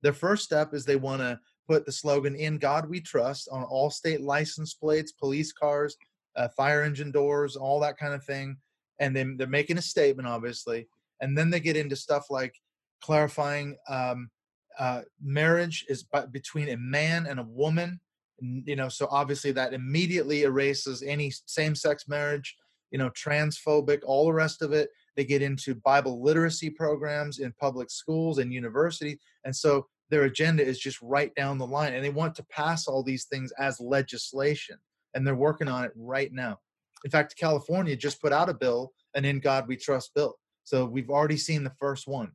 Their first step is they want to put the slogan "In God We Trust" on all state license plates, police cars, uh, fire engine doors, all that kind of thing. And then they're making a statement, obviously. And then they get into stuff like clarifying um, uh, marriage is between a man and a woman. You know, so obviously that immediately erases any same-sex marriage. You know, transphobic, all the rest of it they get into Bible literacy programs in public schools and universities. And so their agenda is just right down the line. And they want to pass all these things as legislation. And they're working on it right now. In fact, California just put out a bill, an In God We Trust bill. So we've already seen the first one.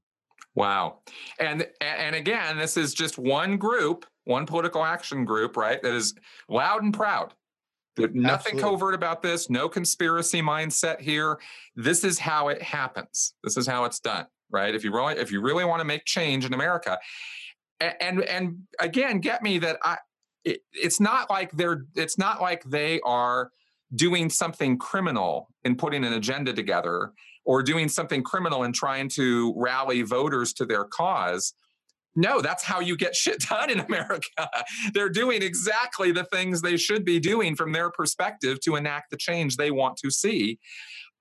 Wow. And and again, this is just one group, one political action group, right? That is loud and proud. There's nothing Absolutely. covert about this, no conspiracy mindset here. This is how it happens. This is how it's done, right? If you really if you really want to make change in America. And and, and again, get me that I it, it's not like they're it's not like they are doing something criminal and putting an agenda together or doing something criminal and trying to rally voters to their cause. No, that's how you get shit done in America. They're doing exactly the things they should be doing from their perspective to enact the change they want to see.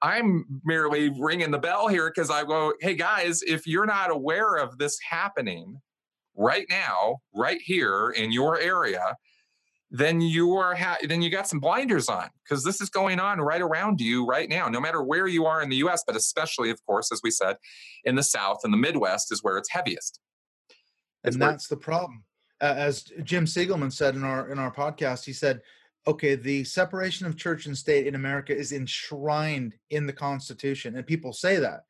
I'm merely ringing the bell here because I go, hey guys, if you're not aware of this happening right now, right here in your area, then you are ha- then you got some blinders on because this is going on right around you right now no matter where you are in the US but especially of course as we said in the south and the midwest is where it's heaviest it's and that's the problem. Uh, as Jim Siegelman said in our in our podcast he said okay the separation of church and state in America is enshrined in the constitution. And people say that.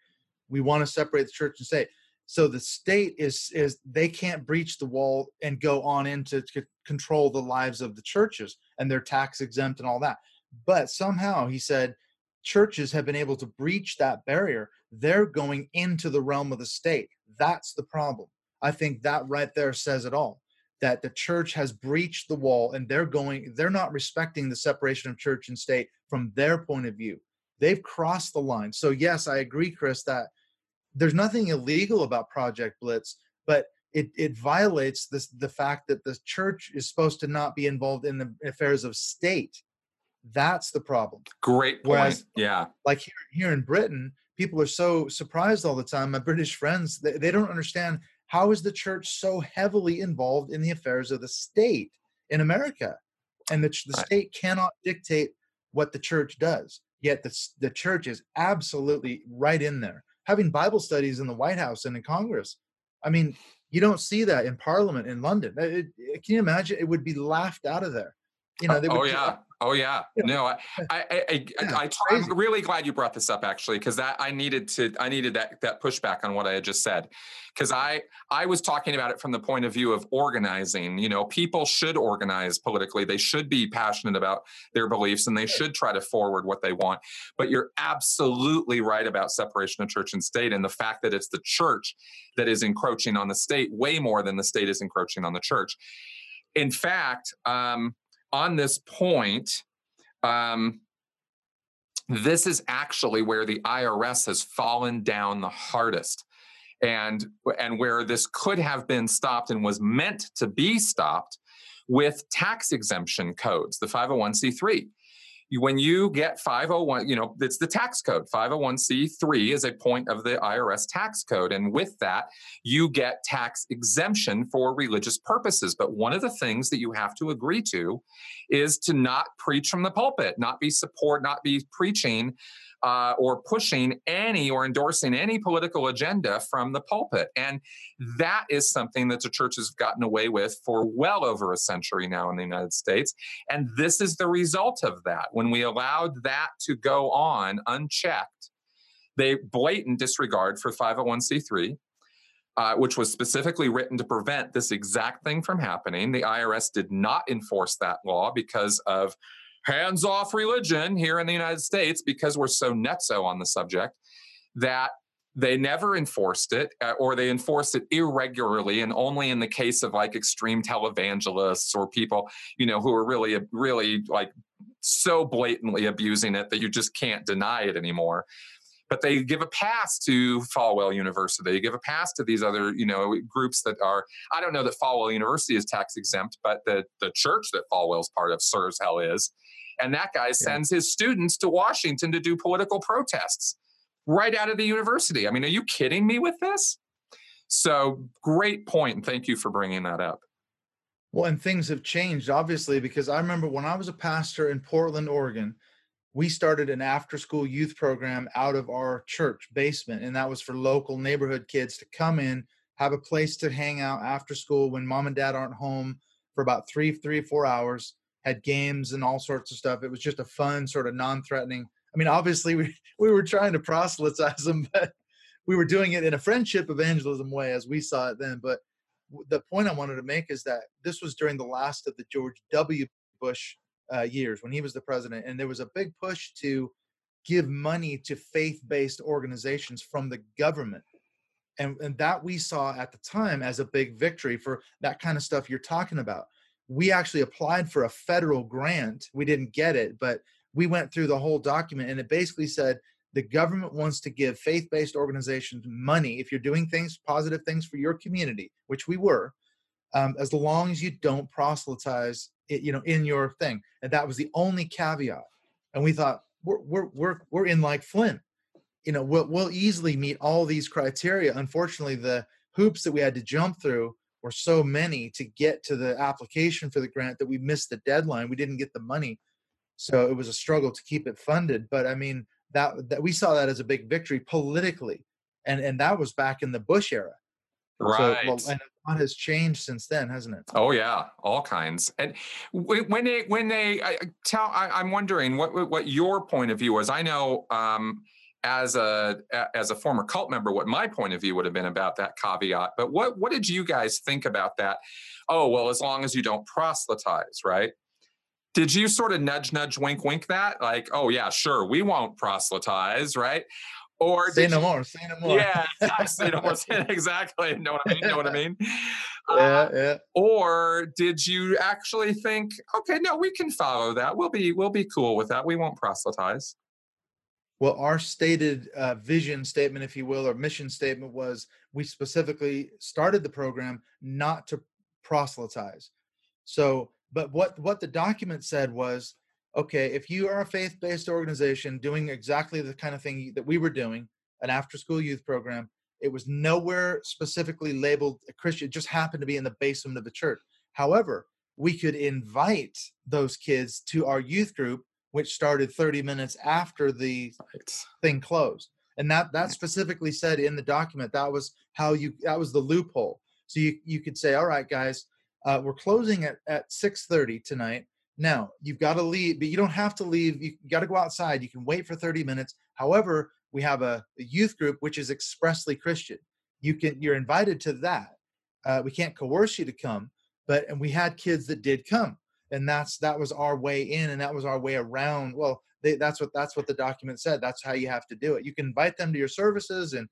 We want to separate the church and state. So the state is is they can't breach the wall and go on into control the lives of the churches and they're tax exempt and all that. But somehow he said churches have been able to breach that barrier. They're going into the realm of the state. That's the problem i think that right there says it all that the church has breached the wall and they're going they're not respecting the separation of church and state from their point of view they've crossed the line so yes i agree chris that there's nothing illegal about Project Blitz, but it, it violates this the fact that the church is supposed to not be involved in the affairs of state. That's the problem. Great point. Whereas, yeah. Like here, here in Britain, people are so surprised all the time. My British friends, they, they don't understand how is the church so heavily involved in the affairs of the state in America? And the, the right. state cannot dictate what the church does. Yet the, the church is absolutely right in there having Bible studies in the White House and in Congress. I mean, you don't see that in Parliament in London. It, it, can you imagine? It would be laughed out of there. You oh, know, they oh, would, oh yeah, Oh yeah, no, I, I, I, I, am really glad you brought this up actually, because that I needed to, I needed that that pushback on what I had just said, because I, I was talking about it from the point of view of organizing. You know, people should organize politically. They should be passionate about their beliefs, and they should try to forward what they want. But you're absolutely right about separation of church and state, and the fact that it's the church that is encroaching on the state way more than the state is encroaching on the church. In fact. Um, on this point, um, this is actually where the IRS has fallen down the hardest. And, and where this could have been stopped and was meant to be stopped with tax exemption codes, the 501c3 when you get 501, you know, it's the tax code. 501c3 is a point of the IRS tax code. And with that, you get tax exemption for religious purposes. But one of the things that you have to agree to is to not preach from the pulpit, not be support, not be preaching uh, or pushing any or endorsing any political agenda from the pulpit. And that is something that the church has gotten away with for well over a century now in the United States. And this is the result of that. When we allowed that to go on unchecked, they blatant disregard for 501c3 uh, which was specifically written to prevent this exact thing from happening. The IRS did not enforce that law because of hands off religion here in the United States because we're so nutso on the subject that they never enforced it uh, or they enforced it irregularly and only in the case of like extreme televangelists or people you know who are really really like so blatantly abusing it that you just can't deny it anymore but they give a pass to Falwell University. They give a pass to these other, you know, groups that are. I don't know that Falwell University is tax exempt, but the the church that Falwell's part of, serves hell is, and that guy sends his students to Washington to do political protests right out of the university. I mean, are you kidding me with this? So great point, and thank you for bringing that up. Well, and things have changed obviously because I remember when I was a pastor in Portland, Oregon, we started an after school youth program out of our church basement and that was for local neighborhood kids to come in have a place to hang out after school when mom and dad aren't home for about three three four hours had games and all sorts of stuff. It was just a fun sort of non-threatening. I mean, obviously we we were trying to proselytize them, but we were doing it in a friendship evangelism way as we saw it then. But the point I wanted to make is that this was during the last of the George W. Bush uh, years when he was the president, and there was a big push to give money to faith-based organizations from the government. And, and that we saw at the time as a big victory for that kind of stuff you're talking about. We actually applied for a federal grant. We didn't get it, but we went through the whole document and it basically said the government wants to give faith-based organizations money if you're doing things positive things for your community which we were um, as long as you don't proselytize it, you know in your thing. And that was the only caveat. And we thought we're we're we're, we're in like flint you know we'll, we'll easily meet all these criteria. Unfortunately the hoops that we had to jump through were so many to get to the application for the grant that we missed the deadline. We didn't get the money. So it was a struggle to keep it funded. But i mean that that we saw that as a big victory politically, and and that was back in the Bush era. Right. So, well, and a lot has changed since then, hasn't it? Oh yeah, all kinds. And when they when they tell, I, am wondering what what your point of view was. I know. Um, as a as a former cult member, what my point of view would have been about that caveat. But what what did you guys think about that? Oh well, as long as you don't proselytize, right? Did you sort of nudge, nudge, wink, wink that? Like, oh yeah, sure, we won't proselytize, right? Or say no you, more, say no more. Yeah, say no more. exactly. Know what I mean? Know what I mean? Yeah, uh, yeah. Or did you actually think, okay, no, we can follow that. We'll be we'll be cool with that. We won't proselytize. Well, our stated uh, vision statement, if you will, or mission statement was we specifically started the program not to proselytize. So but what what the document said was, okay, if you are a faith-based organization doing exactly the kind of thing that we were doing, an after-school youth program, it was nowhere specifically labeled a Christian. It just happened to be in the basement of the church. However, we could invite those kids to our youth group, which started 30 minutes after the thing closed. And that that specifically said in the document that was how you that was the loophole. So you you could say, all right, guys, uh, we're closing at, at 6.30 tonight. Now, you've got to leave, but you don't have to leave. You got to go outside. You can wait for 30 minutes. However, we have a, a youth group which is expressly Christian. You can you're invited to that. Uh, we can't coerce you to come, but and we had kids that did come, and that's that was our way in, and that was our way around. Well, they, that's what that's what the document said. That's how you have to do it. You can invite them to your services, and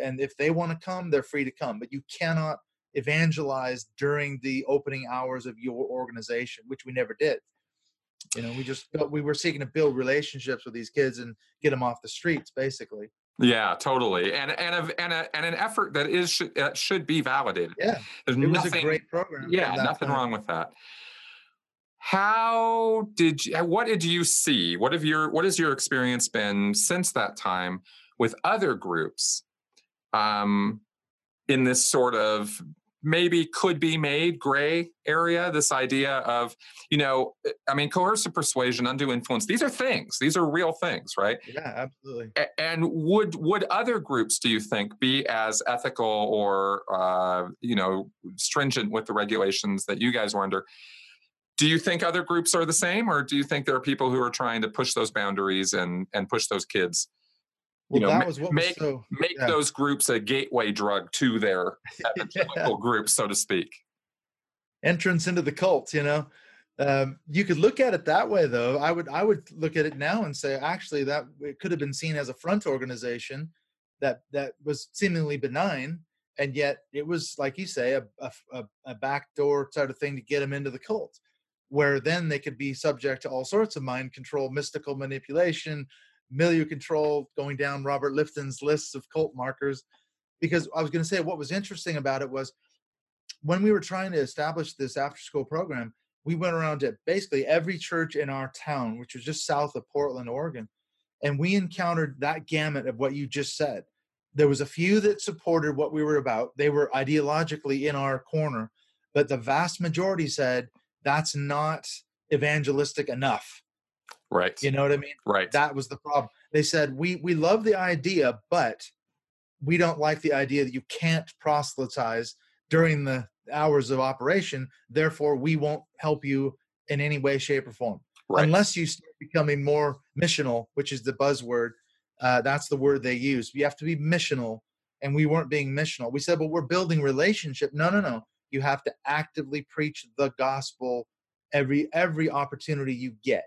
and if they want to come, they're free to come, but you cannot evangelize during the opening hours of your organization, which we never did. You know, we just we were seeking to build relationships with these kids and get them off the streets, basically. Yeah, totally, and and a, and a, and an effort that is should, uh, should be validated. Yeah, there's it nothing, was a great program. Yeah, nothing wrong with that. How did you? What did you see? What have your What has your experience been since that time with other groups? Um, in this sort of maybe could be made gray area this idea of you know i mean coercive persuasion undue influence these are things these are real things right? Yeah absolutely. And would would other groups do you think be as ethical or uh, you know stringent with the regulations that you guys were under? Do you think other groups are the same or do you think there are people who are trying to push those boundaries and and push those kids well, you know, that was what make was so, make yeah. those groups a gateway drug to their evangelical yeah. group, so to speak. Entrance into the cult, you know. Um, you could look at it that way, though. I would I would look at it now and say, actually, that it could have been seen as a front organization that that was seemingly benign, and yet it was, like you say, a a, a backdoor sort of thing to get them into the cult, where then they could be subject to all sorts of mind control, mystical manipulation, milieu control, going down Robert Lifton's lists of cult markers. Because I was going to say, what was interesting about it was when we were trying to establish this after school program, we went around to basically every church in our town, which was just south of Portland, Oregon. And we encountered that gamut of what you just said. There was a few that supported what we were about. They were ideologically in our corner, but the vast majority said that's not evangelistic enough. Right. You know what I mean? Right. That was the problem. They said, we, we love the idea, but we don't like the idea that you can't proselytize during the hours of operation. Therefore, we won't help you in any way, shape, or form. Right. Unless you start becoming more missional, which is the buzzword. Uh, that's the word they use. You have to be missional and we weren't being missional. We said, but we're building relationship. No, no, no. You have to actively preach the gospel every every opportunity you get.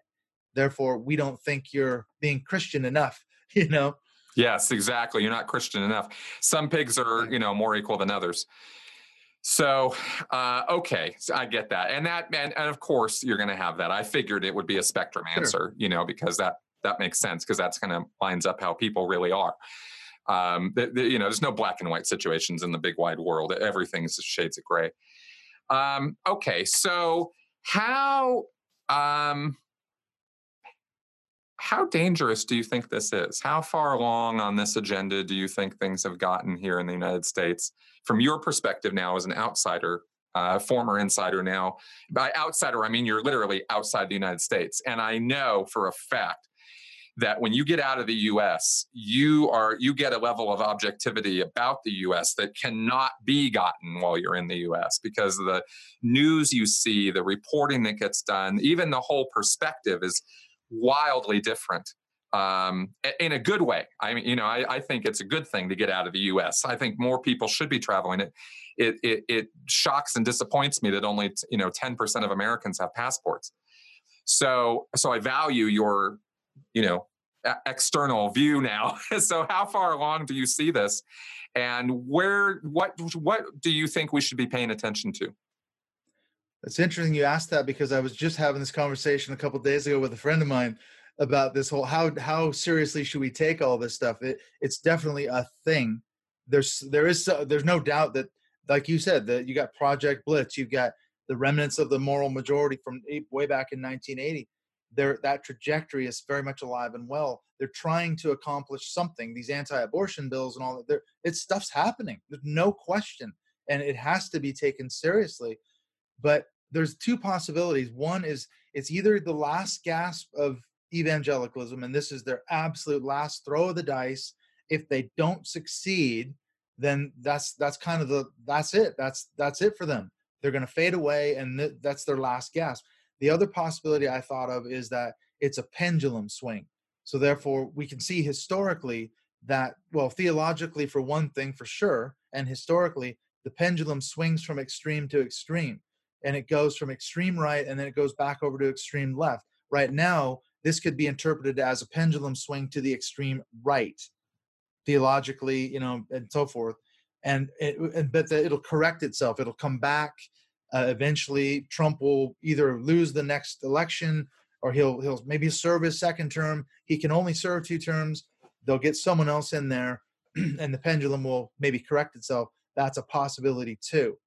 Therefore, we don't think you're being Christian enough, you know. Yes, exactly. You're not Christian enough. Some pigs are, you know, more equal than others. So, uh, okay, so I get that, and that, and, and of course, you're going to have that. I figured it would be a spectrum answer, sure. you know, because that that makes sense because that's kind of lines up how people really are. Um, the, the, you know, there's no black and white situations in the big wide world. Everything's shades of gray. Um, okay, so how um, how dangerous do you think this is? How far along on this agenda do you think things have gotten here in the United States? From your perspective now as an outsider, uh, former insider now. By outsider, I mean you're literally outside the United States. And I know for a fact that when you get out of the US, you are you get a level of objectivity about the US that cannot be gotten while you're in the US because the news you see, the reporting that gets done, even the whole perspective is wildly different um, in a good way. I mean, you know, I, I, think it's a good thing to get out of the U.S. I think more people should be traveling. It, it, it, it shocks and disappoints me that only you know 10% of Americans have passports. So, so I value your you know external view now so how far along do you see this and where what what do you think we should be paying attention to it's interesting you asked that because i was just having this conversation a couple days ago with a friend of mine about this whole how how seriously should we take all this stuff it, it's definitely a thing there's there is there's no doubt that like you said that you got project blitz you've got the remnants of the moral majority from way back in 1980 There that trajectory is very much alive and well. They're trying to accomplish something. These anti-abortion bills and all that. There, It's stuff's happening. There's no question, and it has to be taken seriously. But there's two possibilities. One is it's either the last gasp of evangelicalism, and this is their absolute last throw of the dice. If they don't succeed, then that's that's kind of the that's it. That's that's it for them. They're going to fade away, and th- that's their last gasp. The other possibility I thought of is that it's a pendulum swing. So therefore, we can see historically that, well, theologically for one thing, for sure, and historically, the pendulum swings from extreme to extreme. And it goes from extreme right and then it goes back over to extreme left. Right now, this could be interpreted as a pendulum swing to the extreme right, theologically, you know, and so forth. And, it, but the, it'll correct itself. It'll come back uh, eventually, Trump will either lose the next election or he'll he'll maybe serve his second term. He can only serve two terms. They'll get someone else in there, and the pendulum will maybe correct itself. That's a possibility too.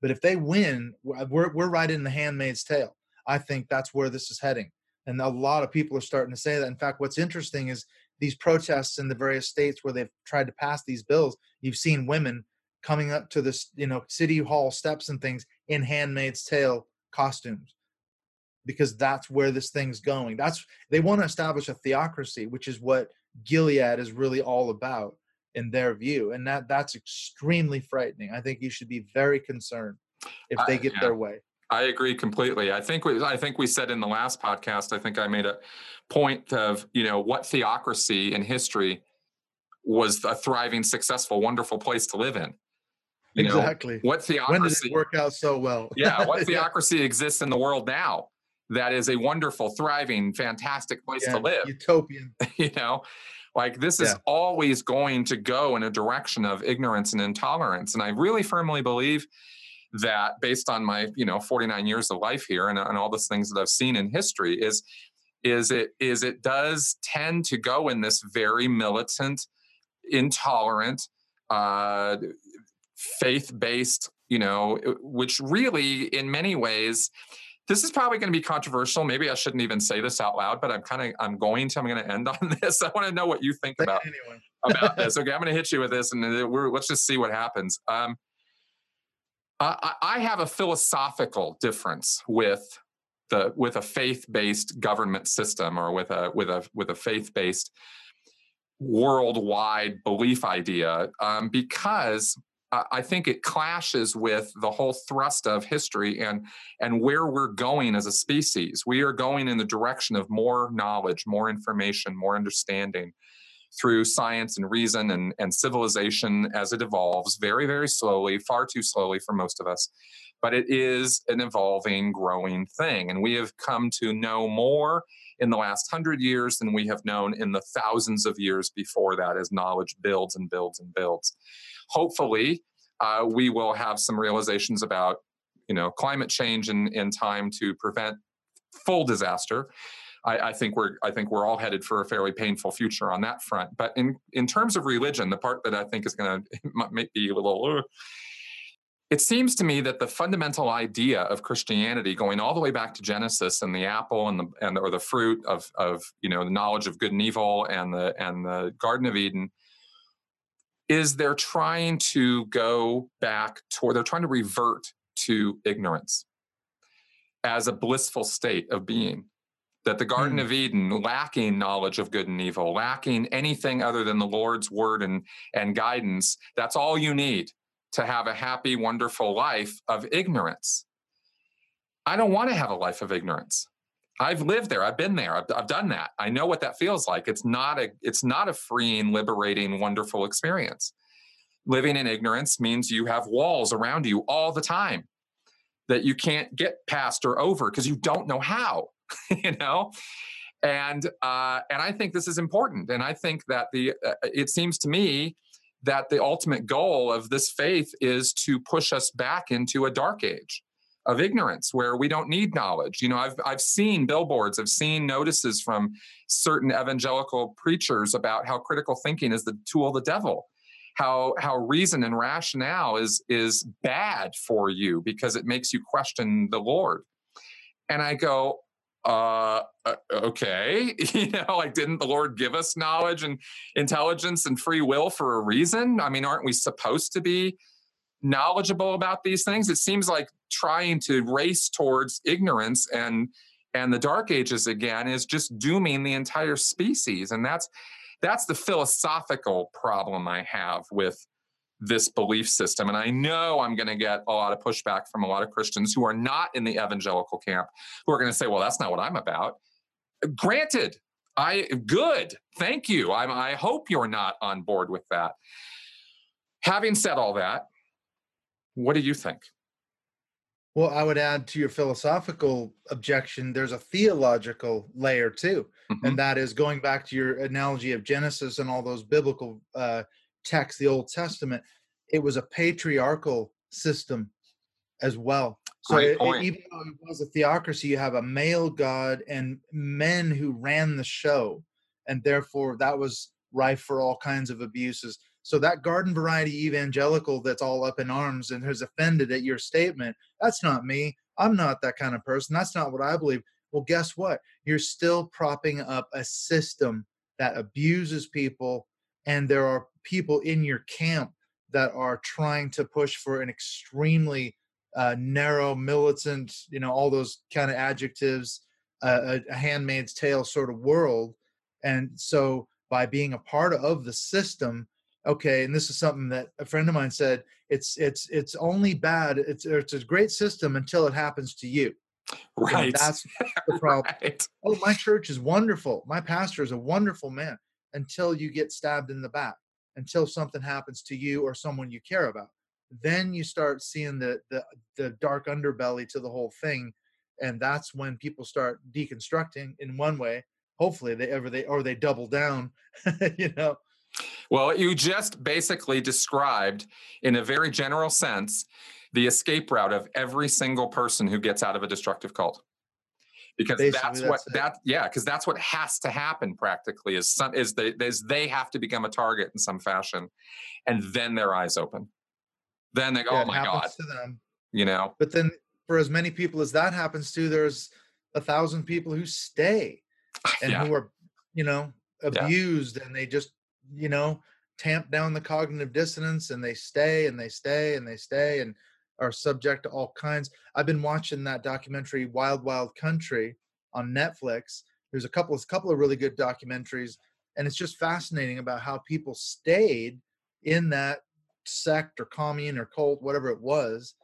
But if they win, we're we're right in the handmaid's tale. I think that's where this is heading, and a lot of people are starting to say that. In fact, what's interesting is these protests in the various states where they've tried to pass these bills. You've seen women coming up to this, you know, city hall steps and things in Handmaid's Tale costumes because that's where this thing's going. That's they want to establish a theocracy, which is what Gilead is really all about in their view, and that that's extremely frightening. I think you should be very concerned if they get yeah. their way. I agree completely. I think we, I think we said in the last podcast. I think I made a point of you know what theocracy in history was a thriving, successful, wonderful place to live in. You exactly. Know, what theocracy when did it work out so well? yeah, what theocracy yeah. exists in the world now that is a wonderful, thriving, fantastic place yeah, to live. Utopian. you know, like this is yeah. always going to go in a direction of ignorance and intolerance. And I really firmly believe that based on my, you know, 49 years of life here and, and all the things that I've seen in history is is it is it does tend to go in this very militant, intolerant, uh, faith based, you know, which really, in many ways, this is probably going to be controversial. Maybe I shouldn't even say this out loud, but I'm kind of I'm going to. I'm going to end on this. I want to know what you think about about this. Okay, I'm going to hit you with this, and uh, let's just see what happens. Um, I, I have a philosophical difference with the with a faith based government system or with a with a with a faith based worldwide belief idea um, because I think it clashes with the whole thrust of history and and where we're going as a species. We are going in the direction of more knowledge, more information, more understanding. through science and reason and, and civilization as it evolves very, very slowly, far too slowly for most of us. But it is an evolving, growing thing. And we have come to know more in the last hundred years than we have known in the thousands of years before that as knowledge builds and builds and builds. Hopefully, uh, we will have some realizations about you know climate change in, in time to prevent full disaster I, I, think we're I think we're all headed for a fairly painful future on that front. But in in terms of religion, the part that I think is going to make be a little. Uh, it seems to me that the fundamental idea of Christianity, going all the way back to Genesis and the apple and the and or the fruit of of you know the knowledge of good and evil and the and the Garden of Eden, is they're trying to go back toward they're trying to revert to ignorance as a blissful state of being that the Garden mm. of Eden, lacking knowledge of good and evil, lacking anything other than the Lord's word and, and guidance, that's all you need to have a happy, wonderful life of ignorance. I don't want to have a life of ignorance. I've lived there. I've been there. I've, I've done that. I know what that feels like. It's not a it's not a freeing, liberating, wonderful experience. Living in ignorance means you have walls around you all the time that you can't get past or over because you don't know how. you know and uh, and I think this is important, and I think that the uh, it seems to me that the ultimate goal of this faith is to push us back into a dark age of ignorance where we don't need knowledge. You know, I've I've seen billboards, I've seen notices from certain evangelical preachers about how critical thinking is the tool of the devil. How how reason and rationale is is bad for you because it makes you question the Lord. And I go, uh, uh okay you know like didn't the lord give us knowledge and intelligence and free will for a reason i mean aren't we supposed to be knowledgeable about these things it seems like trying to race towards ignorance and and the dark ages again is just dooming the entire species and that's that's the philosophical problem i have with this belief system. And I know I'm going to get a lot of pushback from a lot of Christians who are not in the evangelical camp who are going to say, well, that's not what I'm about. Granted, I good. Thank you. I, I hope you're not on board with that. Having said all that, what do you think? Well, I would add to your philosophical objection, there's a theological layer too. Mm-hmm. And that is going back to your analogy of Genesis and all those biblical uh, text, the Old Testament, it was a patriarchal system as well. So it, it, even though it was a theocracy, you have a male god and men who ran the show, and therefore that was rife for all kinds of abuses. So that garden variety evangelical that's all up in arms and has offended at your statement, that's not me. I'm not that kind of person. That's not what I believe. Well, guess what? You're still propping up a system that abuses people, and there are people in your camp that are trying to push for an extremely uh, narrow, militant, you know, all those kind of adjectives, uh, a, a handmaid's tale sort of world. And so by being a part of the system, okay, and this is something that a friend of mine said, it's it's it's only bad, it's it's a great system until it happens to you. Right. And that's the problem. right. Oh, my church is wonderful. My pastor is a wonderful man until you get stabbed in the back until something happens to you or someone you care about. Then you start seeing the the, the dark underbelly to the whole thing, and that's when people start deconstructing in one way. Hopefully, they ever they or they double down, you know. Well, you just basically described, in a very general sense, the escape route of every single person who gets out of a destructive cult because Basically, that's, that's what it. that yeah because that's what has to happen practically is some is they is they have to become a target in some fashion and then their eyes open then they go yeah, oh my god to them. you know but then for as many people as that happens to there's a thousand people who stay ah, and yeah. who are you know abused yeah. and they just you know tamp down the cognitive dissonance and they stay and they stay and they stay and are subject to all kinds. I've been watching that documentary Wild Wild Country on Netflix. There's a couple of couple of really good documentaries, and it's just fascinating about how people stayed in that sect or commune or cult, whatever it was,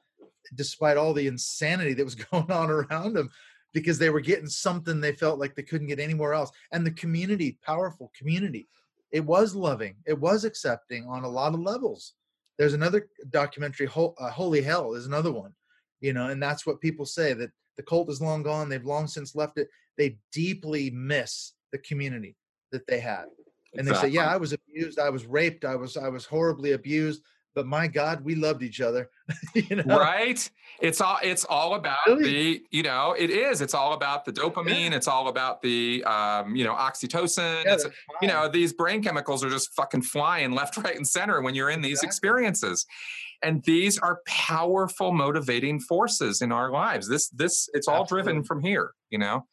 despite all the insanity that was going on around them, because they were getting something they felt like they couldn't get anywhere else. And the community, powerful community, it was loving it was accepting on a lot of levels. There's another documentary uh, holy hell is another one you know and that's what people say that the cult is long gone they've long since left it. They deeply miss the community that they had. And exactly. they say yeah i was abused i was raped i was i was horribly abused but my god we loved each other you know? right it's all it's all about really? the you know it is it's all about the dopamine yeah. it's all about the um, you know oxytocin yeah, you know these brain chemicals are just fucking flying left right and center when you're in these exactly. experiences and these are powerful motivating forces in our lives this this it's all Absolutely. driven from here you know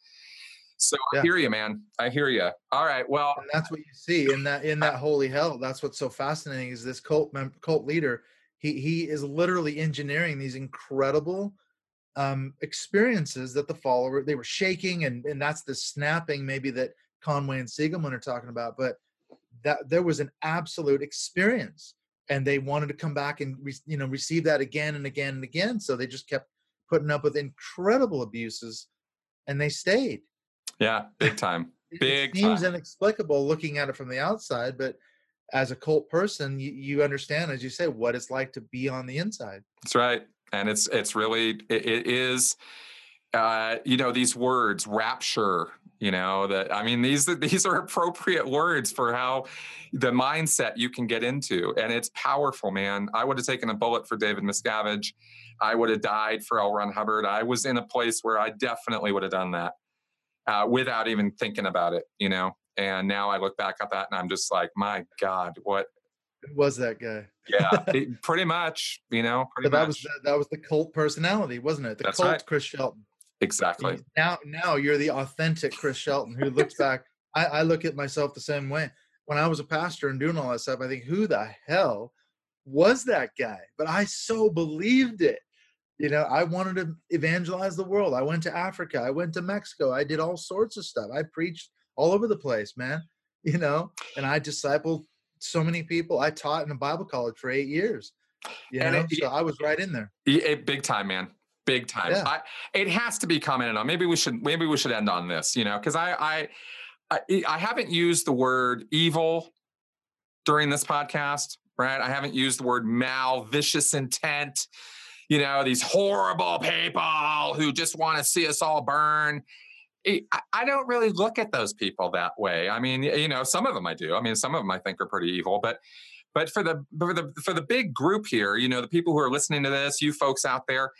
so yeah. I hear you, man. I hear you. All right. Well, and that's what you see in that in that holy hell. That's what's so fascinating is this cult mem- cult leader. He he is literally engineering these incredible um, experiences that the follower they were shaking and and that's the snapping maybe that Conway and Siegelman are talking about. But that there was an absolute experience, and they wanted to come back and re- you know receive that again and again and again. So they just kept putting up with incredible abuses, and they stayed yeah, big time. Big it seems time. inexplicable looking at it from the outside, but as a cult person, you, you understand, as you say, what it's like to be on the inside. That's right. And it's it's really it, it is uh, you know these words rapture you know that i mean these these are appropriate words for how the mindset you can get into and it's powerful man i would have taken a bullet for david miscavige i would have died for l ron hubbard i was in a place where i definitely would have done that uh, without even thinking about it, you know. And now I look back at that and I'm just like, my God, what was that guy? yeah, it, pretty much, you know. that much. was the, that was the cult personality, wasn't it? The That's cult right. Chris Shelton. Exactly. Now, now you're the authentic Chris Shelton who looks back. I, I look at myself the same way. When I was a pastor and doing all that stuff, I think, who the hell was that guy? But I so believed it you know i wanted to evangelize the world. I went to africa. I went to mexico. I did all sorts of stuff. I preached all over the place man you know and i discipled so many people. I taught in a bible college for eight years you and know it, so i was right in there. it, big time man. Big time. Yeah. I, it has to be commented on. Maybe we should maybe we should end on this you know because I, I i i haven't used the word evil during this podcast right? I haven't used the word mal vicious intent you know, these horrible people who just want to see us all burn. I don't really look at those people that way. I mean, you know, some of them I do. I mean, some of them I think are pretty evil, but but for the for the for the big group here, you know, the people who are listening to this, you folks out there,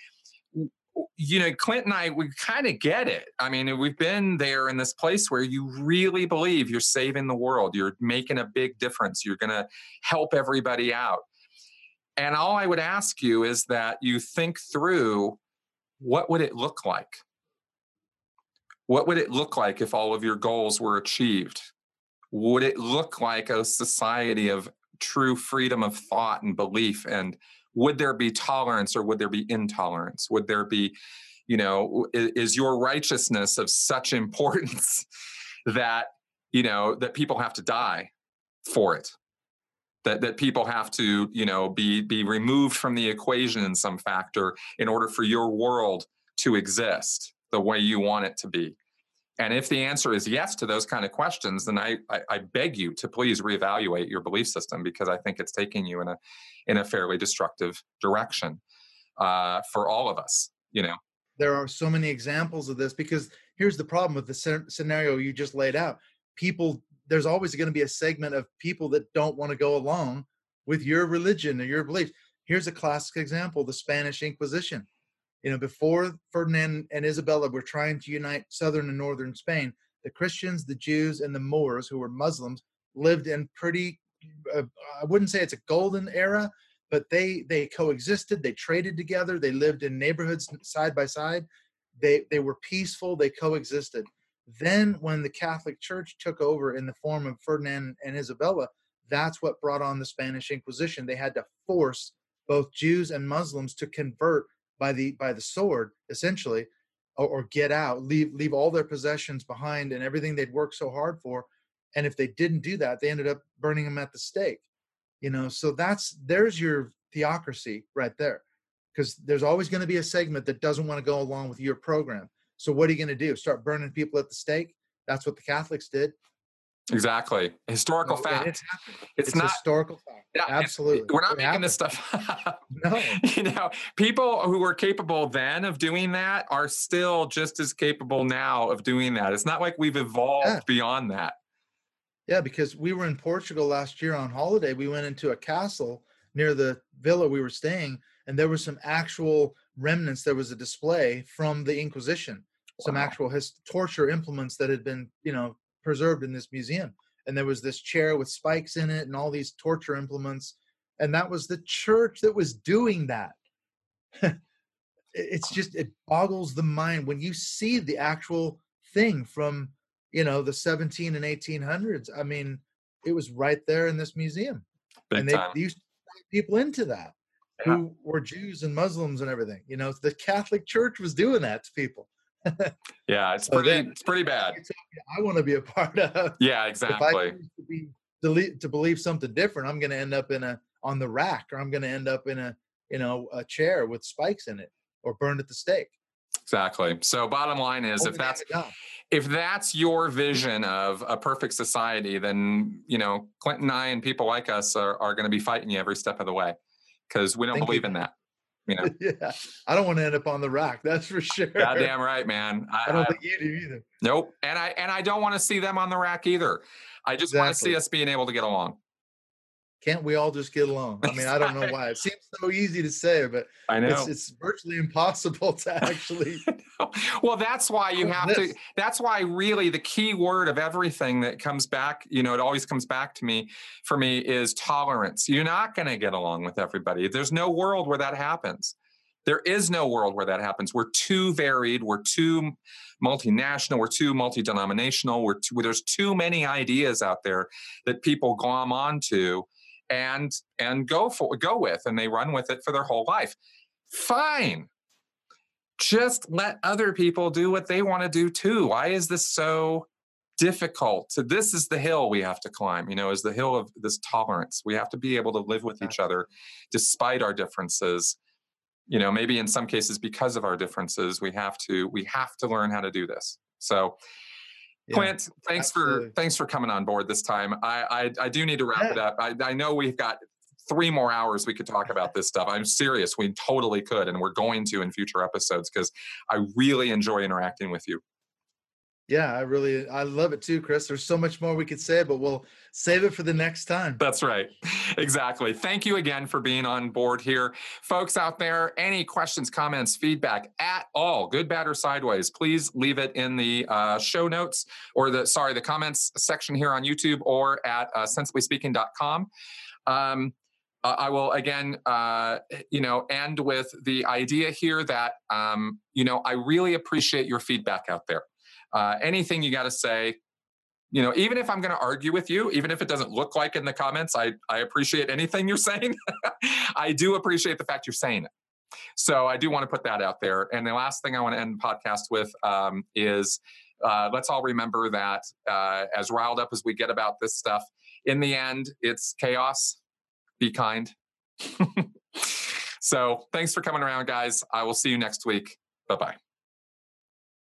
you know, Clint and I, we kind of get it. I mean, we've been there in this place where you really believe you're saving the world, you're making a big difference, you're going to help everybody out. And all I would ask you is that you think through what would it look like? What would it look like if all of your goals were achieved? Would it look like a society of true freedom of thought and belief? And would there be tolerance or would there be intolerance? Would there be, you know, is, your righteousness of such importance that, you know, that people have to die for it? That that people have to you know be be removed from the equation in some factor in order for your world to exist the way you want it to be. And if the answer is yes to those kind of questions then I, I i, beg you to please reevaluate your belief system because i think it's taking you in a in a fairly destructive direction uh, for all of us you know? There are so many examples of this because here's the problem with the scenario you just laid out. People there's always going to be a segment of people that don't want to go along with your religion or your beliefs. Here's a classic example the Spanish Inquisition. You know, before Ferdinand and Isabella were trying to unite southern and northern Spain, the Christians, the Jews, and the Moors, who were Muslims, lived in pretty, uh, I wouldn't say it's a golden era, but they they coexisted, they traded together, they lived in neighborhoods side by side. They they were peaceful, they coexisted. Then, when the Catholic Church took over in the form of Ferdinand and Isabella, that's what brought on the Spanish Inquisition. They had to force both Jews and Muslims to convert by the by the sword, essentially, or, or get out, leave leave all their possessions behind and everything they'd worked so hard for. And if they didn't do that, they ended up burning them at the stake. You know, so that's there's your theocracy right there, because there's always going to be a segment that doesn't want to go along with your program. So what are you going to do? Start burning people at the stake? That's what the Catholics did. Exactly. Historical No, fact. It's, It's, it's not historical fact. yeah, Absolutely. we're not It making this stuff up. No. you know, people who were capable then of doing that are still just as capable now of doing that. It's not like we've evolved Yeah. beyond that. Yeah, because we were in Portugal last year on holiday. We went into a castle near the villa we were staying, and there were some actual remnants. There was a display from the Inquisition, some actual his torture implements that had been, you know, preserved in this museum. And there was this chair with spikes in it and all these torture implements. And that was the church that was doing that. It's just it boggles the mind when you see the actual thing from you know the 17 and 1800s i mean it was right there in this museum Big and they, they used to people into that Yeah. who were jews and muslims and everything you know the catholic church was doing that to people yeah, it's So pretty then- it's pretty bad. i want to be a part of Yeah, exactly. if i exactly. choose to be to believe something different i'm going to end up in a on the rack or i'm going to end up in a you know a chair with spikes in it or burned at the stake Exactly. So bottom line is if that's if that's your vision of a perfect society, then you know, Clinton and I and people like us are, are going to be fighting you every step of the way because we don't Thank you. believe in that. You know, yeah, I don't want to end up on the rack. That's for sure. goddamn right, man. I, I don't I- think you do either. Nope. And I and I don't want to see them on the rack either. I just want to see us being able to get along. Can't we all just get along? I mean, I don't know why. It seems so easy to say, but I know. it's it's virtually impossible to actually. well, that's why you have to that's why really the key word of everything that comes back, you know, it always comes back to me for me is tolerance. You're not going to get along with everybody. There's no world where that happens. There is no world where that happens. We're too varied. We're too multinational. We're too multi-denominational. We're too, there's too many ideas out there that people glom onto and and go for go with, and they run with it for their whole life. Fine. Just let other people do what they want to do too. Why is this so difficult? So this is the hill we have to climb. You know, is the hill of this tolerance. We have to be able to live with each other despite our differences you know maybe in some cases because of our differences we have to we have to learn how to do this so Yeah, Clint, thanks absolutely. for thanks for coming on board this time. I I, I do need to wrap it up. I, I know we've got three more hours we could talk about this stuff. I'm serious. We totally could, and we're going to in future episodes because I really enjoy interacting with you. Yeah, I really I love it too, Chris. There's so much more we could say, but we'll save it for the next time. That's right. Exactly. Thank you again for being on board here. Folks out there, any questions, comments, feedback at all, good, bad, or sideways, please leave it in the uh, show notes or the, sorry, the comments section here on YouTube or at uh, sensiblyspeaking.com. Um, uh, I will again, uh, you know, end with the idea here that, um, you know, I really appreciate your feedback out there. Uh, anything you got to say, you know, even if I'm going to argue with you, even if it doesn't look like in the comments, I, I appreciate anything you're saying. I do appreciate the fact you're saying it. So I do want to put that out there. And the last thing I want to end the podcast with um, is uh, let's all remember that uh, as riled up as we get about this stuff, in the end, it's chaos. Be kind. so thanks for coming around, guys. I will see you next week. Bye bye.